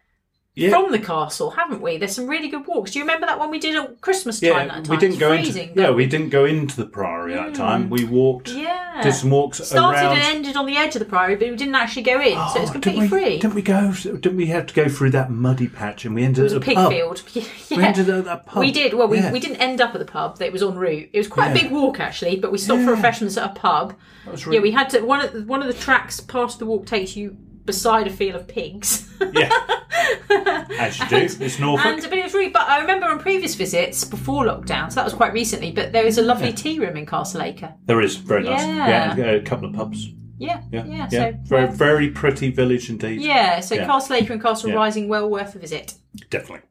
yeah. from the castle, haven't we? There's some really good walks. Do you remember that one we did at Christmas time? Yeah, that time? we didn't go freezing, into. Yeah, we didn't go into the priory that hmm. time. We walked. yeah. Did some walks Started around. and ended on the edge of the priory, but we didn't actually go in, so it's Oh, completely didn't we, free. Didn't we go? Didn't we have to go through that muddy patch and we ended It was a at the pig pub? field. (laughs) We ended at that pub. We did. Well, we, Yeah. we didn't end up at the pub. It was en route. It was quite a big walk actually, but we stopped for refreshments at a pub. was Yeah, we had to. One of one of the tracks past the walk takes you beside a field of pigs. Yeah, (laughs) as you do. It's Norfolk. And but it was really. But I remember on previous visits before lockdown, so that was quite recently. But there is a lovely tea room in Castle Acre. there is very nice. Yeah. Yeah, uh, a couple of pubs. Yeah, Yeah, yeah. yeah. So very, very pretty village indeed. yeah, so Yeah. Castle Acre and Castle Yeah. Rising, well worth a visit. definitely.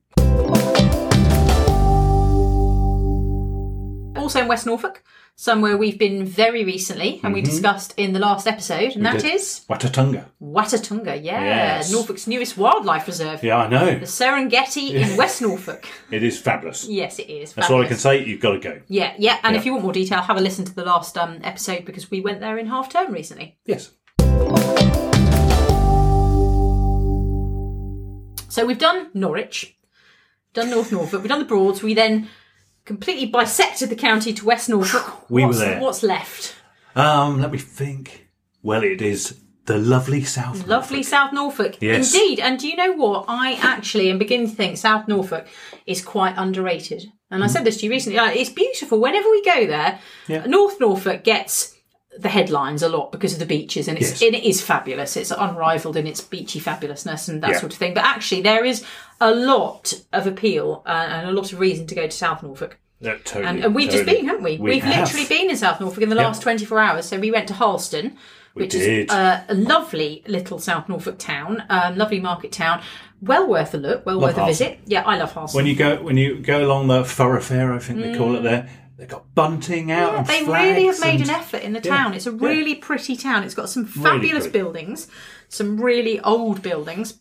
Also in West Norfolk, somewhere we've been very recently, and we discussed in the last episode, and that Mm-hmm. did. is Watatunga. Watatunga. Yeah, Yes. Norfolk's newest wildlife reserve, Yeah, I know. the Serengeti in West Norfolk. It is fabulous. Yes, it is. That's all I can Fabulous. say. You've got to go. Yeah, yeah. And Yeah. if you want more detail, have a listen to the last um, episode because we went there in half term recently. Yes. So we've done Norwich, done North Norfolk, we've done the Broads. We then completely bisected the county to West Norfolk. We were what's, there. What's left? Um, let me think. Well, it is the lovely South. Lovely South Norfolk. Yes. Indeed. And do you know what? I actually am beginning to think South Norfolk is quite underrated. And I said this to you recently. uh, It's beautiful. Whenever we go there, Yeah. North Norfolk gets the headlines a lot because of the beaches and it's Yes. and it is fabulous. It's unrivaled in its beachy fabulousness and that Yeah. sort of thing. But actually there is a lot of appeal uh, and a lot of reason to go to South Norfolk. Yeah, totally, And, and we've just been, haven't we? We have literally been in South Norfolk in the last 24 hours. So we went to Harleston, which did. is a lovely little South Norfolk town, um, lovely market town. Well worth a look, well worth a visit. Yeah, I love Harleston. When you go when you go along the thoroughfare, I think they call it there. They've got bunting out Yeah, and they really have made and- an effort in the Yeah, town. It's a yeah. really pretty town. It's got some fabulous pretty. buildings, some really old buildings.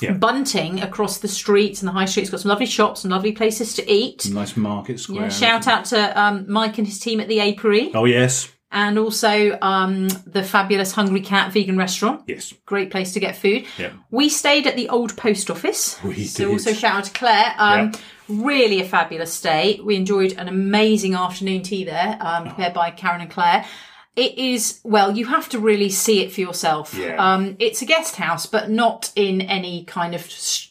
Yeah. Bunting across the streets and the high streets. Got some lovely shops, some lovely places to eat. Nice market square. Yeah, shout out to um, Mike and his team at the Apiary. Oh yes, and also um, the fabulous Hungry Cat vegan restaurant. yes. Great place to get food. Yeah. We stayed at the old post office. We so did. also shout out to Claire. Um, Yeah. Really a fabulous stay. We enjoyed an amazing afternoon tea there, um, prepared by Karen and Claire. It is well, you have to really see it for yourself. Yeah. Um, it's a guest house, but not in any kind of s-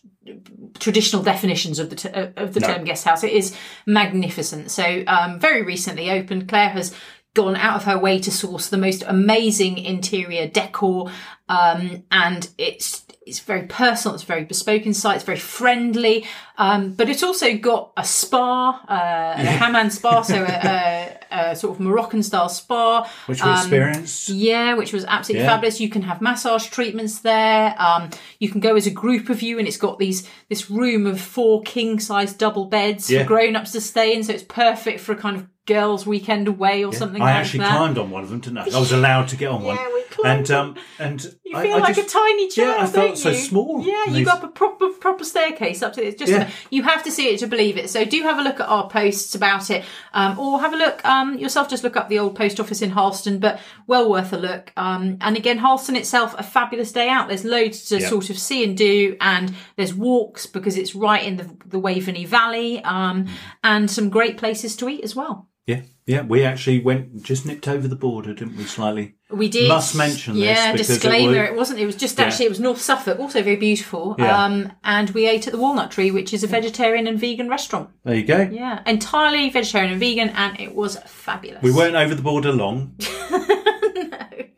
traditional definitions of the uh, of the No. term guest house. It is magnificent. So um, very recently opened. Claire has gone out of her way to source the most amazing interior decor, um, and it's it's very personal. It's very bespoke inside. It's very friendly, um, but it's also got a spa, uh, a Hammam spa, so a, (laughs) a, a sort of Moroccan style spa. Which we experienced. Yeah, which was absolutely Yeah. fabulous. You can have massage treatments there. Um, you can go as a group of you, and it's got these this room of four king size double beds Yeah. for grown ups to stay in. So it's perfect for a kind of girls' weekend away or something I like actually that. climbed on one of them, didn't I? I was allowed to get on one. Yeah, we climbed and um and You I, feel I like just, a tiny child, Yeah, I felt so small. Yeah, you these- got up a proper proper staircase up to it's just Yeah. You have to see it to believe it. So do have a look at our posts about it, um, or have a look um, yourself. Just look up the old post office in Harleston, but well worth a look. Um, and again, Harleston itself, a fabulous day out. There's loads to Yeah. sort of see and do, and there's walks because it's right in the, the Waveney Valley, um, and some great places to eat as well. Yeah, yeah. We actually went just nipped over the border, didn't we? Slightly. We did. Must mention this Yeah, because it disclaimer. was- It, wasn't. It was just actually. It was North Suffolk, also very beautiful. Yeah. Um, and we ate at the Walnut Tree, which is a vegetarian and vegan restaurant. There you go. Yeah, entirely vegetarian and vegan, and it was fabulous. We weren't over the border long. (laughs)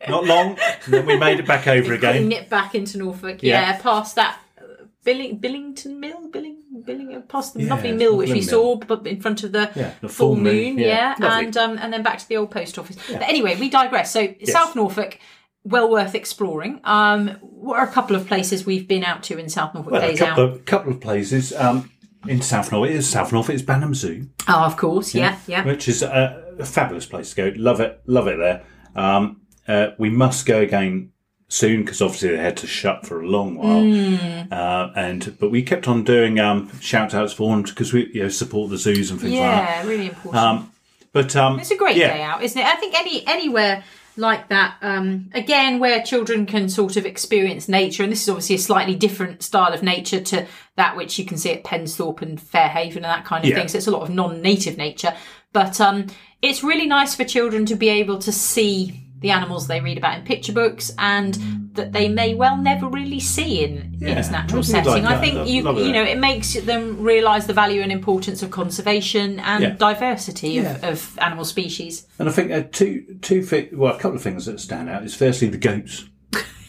Not long. And then we made it back (laughs) over again. Nipped back into Norfolk. Yeah. Yeah, past that. uh, Billing, Billington Mill, Billing, Billing, past the Yeah, lovely mill which we lovely saw, but in front of the, Yeah, the full, full moon, moon, yeah, yeah, and um, and then back to the old post office. But anyway, we digress. So South Norfolk, well worth exploring. Um, what are a couple of places we've been out to in South Norfolk Well, a couple out? of, couple of places um, in South Norfolk. It is South Norfolk. It's Banham Zoo. Oh, of course, yeah, yeah. which is a, a fabulous place to go. Love it, love it there. Um, uh, we must go again soon because obviously they had to shut for a long while. Hmm. Uh, and but we kept on doing um, shout outs for them because we you know support the zoos and things like that. Yeah, really important. Um, but um, It's a great yeah, day out, isn't it? I think any anywhere like that, um, again, where children can sort of experience nature, and this is obviously a slightly different style of nature to that which you can see at Pensthorpe and Fairhaven and that kind of Yeah. thing. So it's a lot of non-native nature, but um, it's really nice for children to be able to see the animals they read about in picture books and that they may well never really see in, in its natural setting. like I think I you you know it makes them realise the value and importance of conservation and Yeah. diversity of, Yeah. of animal species. And I think uh, two two fi- well a couple of things that stand out is firstly the goats.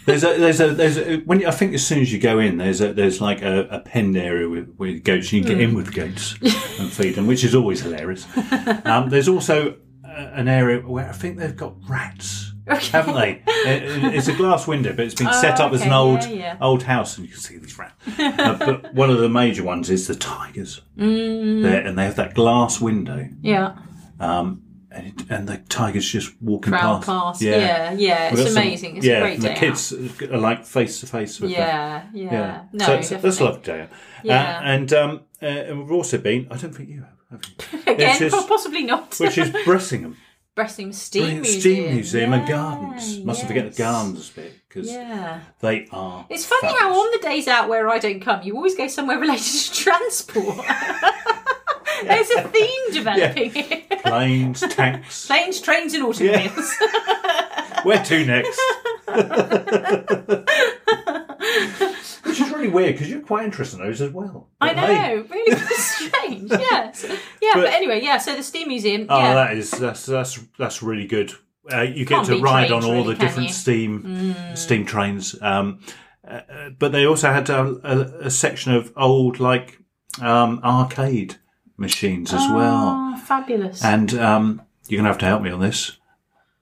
There's a there's a there's a, when you, I think as soon as you go in there's a there's like a, a penned area with, with goats and you get Hmm. in with goats and feed them which is always hilarious. (laughs) Um, there's also an area where I think they've got rats. Haven't they? (laughs) It- It's a glass window, but it's been set up as an Oh, old yeah, yeah. old house, and you can see these rats. Uh, but one of the major ones is the tigers, Mm. They're- and they have that glass window, Yeah, and, it, and the tigers just walking past. past. Yeah, yeah, We've it's some- amazing. It's yeah, a great day the kids are like face to face with out. them. Yeah, yeah, Yeah, No, so, that's a lovely day. out. Yeah. Uh, and um, uh, and we've also been. I don't think you have? (laughs) Again, is- (laughs) possibly not. which is Bressingham. Bressingham Steam Brilliant Museum. Steam Museum and Gardens. Mustn't forget the gardens bit because Yeah. they are. It's funny how on the days out where I don't come, you always go somewhere related to transport. (laughs) There's a theme developing here. planes, tanks. Planes, trains, and automobiles. Where to next? Which is really weird because you're quite interested in those as well. I But hey, know, really (laughs) strange. Yes, yeah. But, But- anyway, yeah. So the Steam Museum. Oh, yeah, that is that's that's that's really good. Uh, you get Can't to ride on all really, the different you? Mm. steam steam trains. Um, uh, but they also had a, a, a section of old like um, arcade machines as well. Oh, fabulous. And um, you're gonna have to help me on this.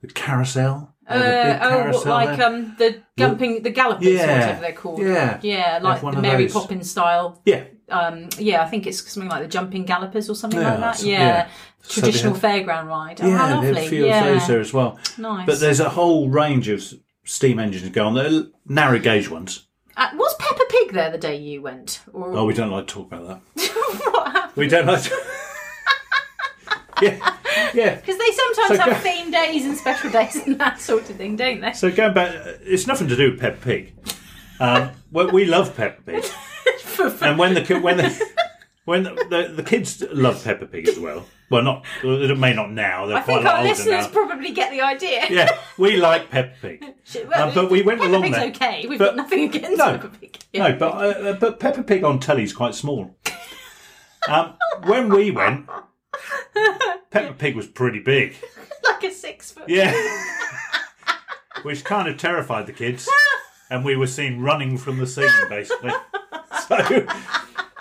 The carousel. They had a Uh, oh, what, like there. um, the jumping, the gallopers, Yeah, whatever they're called. yeah. yeah, like the Mary those. Poppins style. yeah. Um, yeah, I think it's something like the jumping gallopers or something Yeah, like that. Yeah, yeah. So they traditional fairground ride. Oh, Yeah, how they had lovely. a few yeah, of those there as well. nice. But there's a whole range of steam engines go on. They're narrow gauge ones. uh, was Peppa Pig there the day you went? Or Oh, we don't like to talk about that. (laughs) what happened? We don't like to. (laughs) yeah, yeah. Because they sometimes So have go- theme days and special (laughs) days and that sort of thing, don't they? So going back, it's nothing to do with Peppa Pig. Um, (laughs) well, we love Peppa Pig, (laughs) and when the ki- when the when the, the, the kids love Peppa Pig as well. Well, not it may not now. They're I quite think a lot our older listeners now. probably get the idea. yeah, we like Peppa Pig. Well, Uh, but we went Peppa along Pig's there. okay. We've But- got nothing against No. Peppa Pig. Yeah. No, but uh, but Peppa Pig on telly's quite small. Um, when we went, Peppa Pig was pretty big. (laughs) like a six foot. Yeah. (laughs) Which kind of terrified the kids. (laughs) And we were seen running from the scene, basically. So,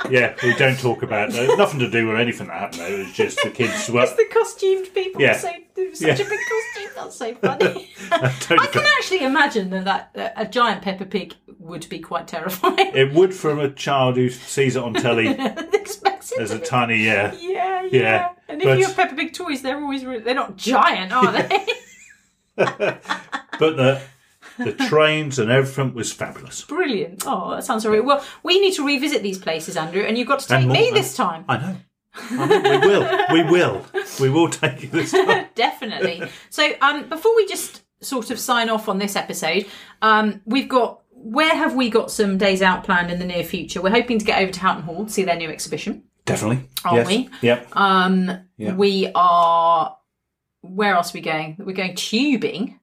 yeah, we don't talk about it. Nothing to do with anything that happened, though. It was just the kids were. It's the costumed people. Yeah. So, such Yeah. a big costume. That's so funny. Totally I can actually imagine that, that, that a giant Peppa Pig would be quite terrifying. It would from a child who sees it on telly Expects it as to a be. tiny, yeah. Yeah, And if you have Peppa Pig toys, they're always re- they're not giant, are they? (laughs) But the the trains and everything was fabulous. Brilliant. Oh, that sounds very well. We need to revisit these places, Andrew, and you've got to take more, me this time. I know. I know. We will. We will. We will take you this time. (laughs) Definitely. So, um, before we just sort of sign off on this episode, um, we've got where have we got some days out planned in the near future? We're hoping to get over to Houghton Hall to see their new exhibition. Definitely. Aren't yes. we? Yep. Um, Yeah. we are. Where else are we going? We're going tubing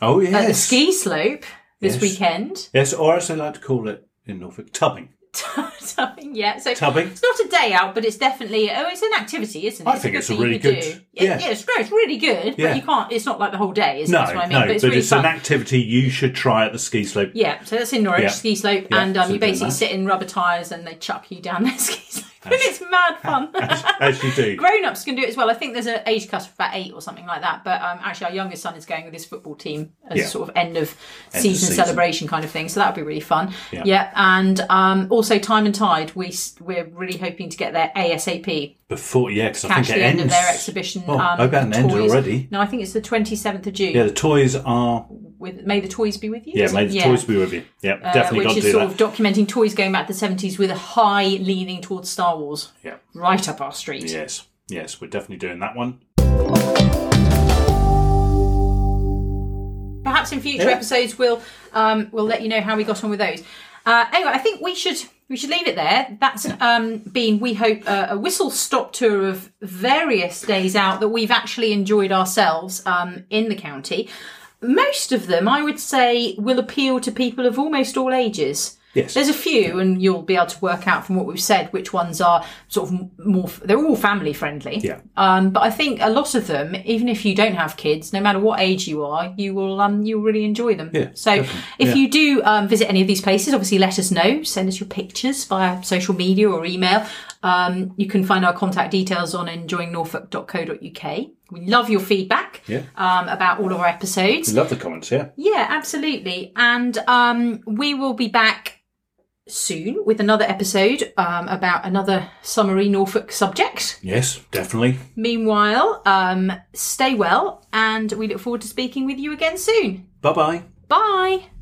Oh yes. at the ski slope this Yes. weekend. Yes, or as they like to call it in Norfolk, tubbing. (laughs) Tubbing, yeah. So Tubbing. it's not a day out, but it's definitely oh, it's an activity, isn't it? I think it's a really good- do. yeah. yeah, it's great. It's really good, Yeah. but you can't. It's not like the whole day, is it? No, I mean. no, but but it's it's, really fun. an activity you should try at the ski slope. Yeah, so that's in Norwich Yeah. ski slope, Yeah, and um, you basically sit in rubber tyres and they chuck you down (laughs) their ski slope. It's mad fun. (laughs) As you do. Grown ups can do it as well. I think there's an age cut of about eight or something like that. But um, actually, our youngest son is going with his football team as Yeah. a sort of end of of season, season. celebration kind of thing. So that would be really fun. Yeah. and um, also Time and Tide. we, we're really hoping to get there ASAP. Before, yeah, because I think the it end ends. of their exhibition. Oh, um, I it ended toys. already. No, I think it's the 27th of June. Yeah, the toys are. With May the Toys Be With You. Yeah, may the toys be with you. Yeah, Uh, definitely got which to is do sort that. of documenting toys going back to the 70s with a high leaning towards Star Wars. Yeah. Right up our street. Yes, yes, we're definitely doing that one. Perhaps in future Yeah. episodes we'll um, we'll let you know how we got on with those. Uh, anyway, I think we should we should leave it there. That's um, been we hope uh, a whistle stop tour of various days out that we've actually enjoyed ourselves um, in the county. Most of them, I would say, will appeal to people of almost all ages. Yes. There's a few, and you'll be able to work out from what we've said which ones are sort of more. They're all family friendly. Yeah. Um, but I think a lot of them, even if you don't have kids, no matter what age you are, you will um you'll really enjoy them. Yeah, So definitely. if Yeah. you do um, visit any of these places, obviously let us know. Send us your pictures via social media or email. Um, you can find our contact details on enjoyingnorfolk.co.uk. We love your feedback Yeah. um, about all of our episodes. Love the comments, yeah. Yeah, absolutely. And um, we will be back soon with another episode um, about another summary Norfolk subject. Yes, definitely. Meanwhile, um, stay well, and we look forward to speaking with you again soon. Bye bye. Bye.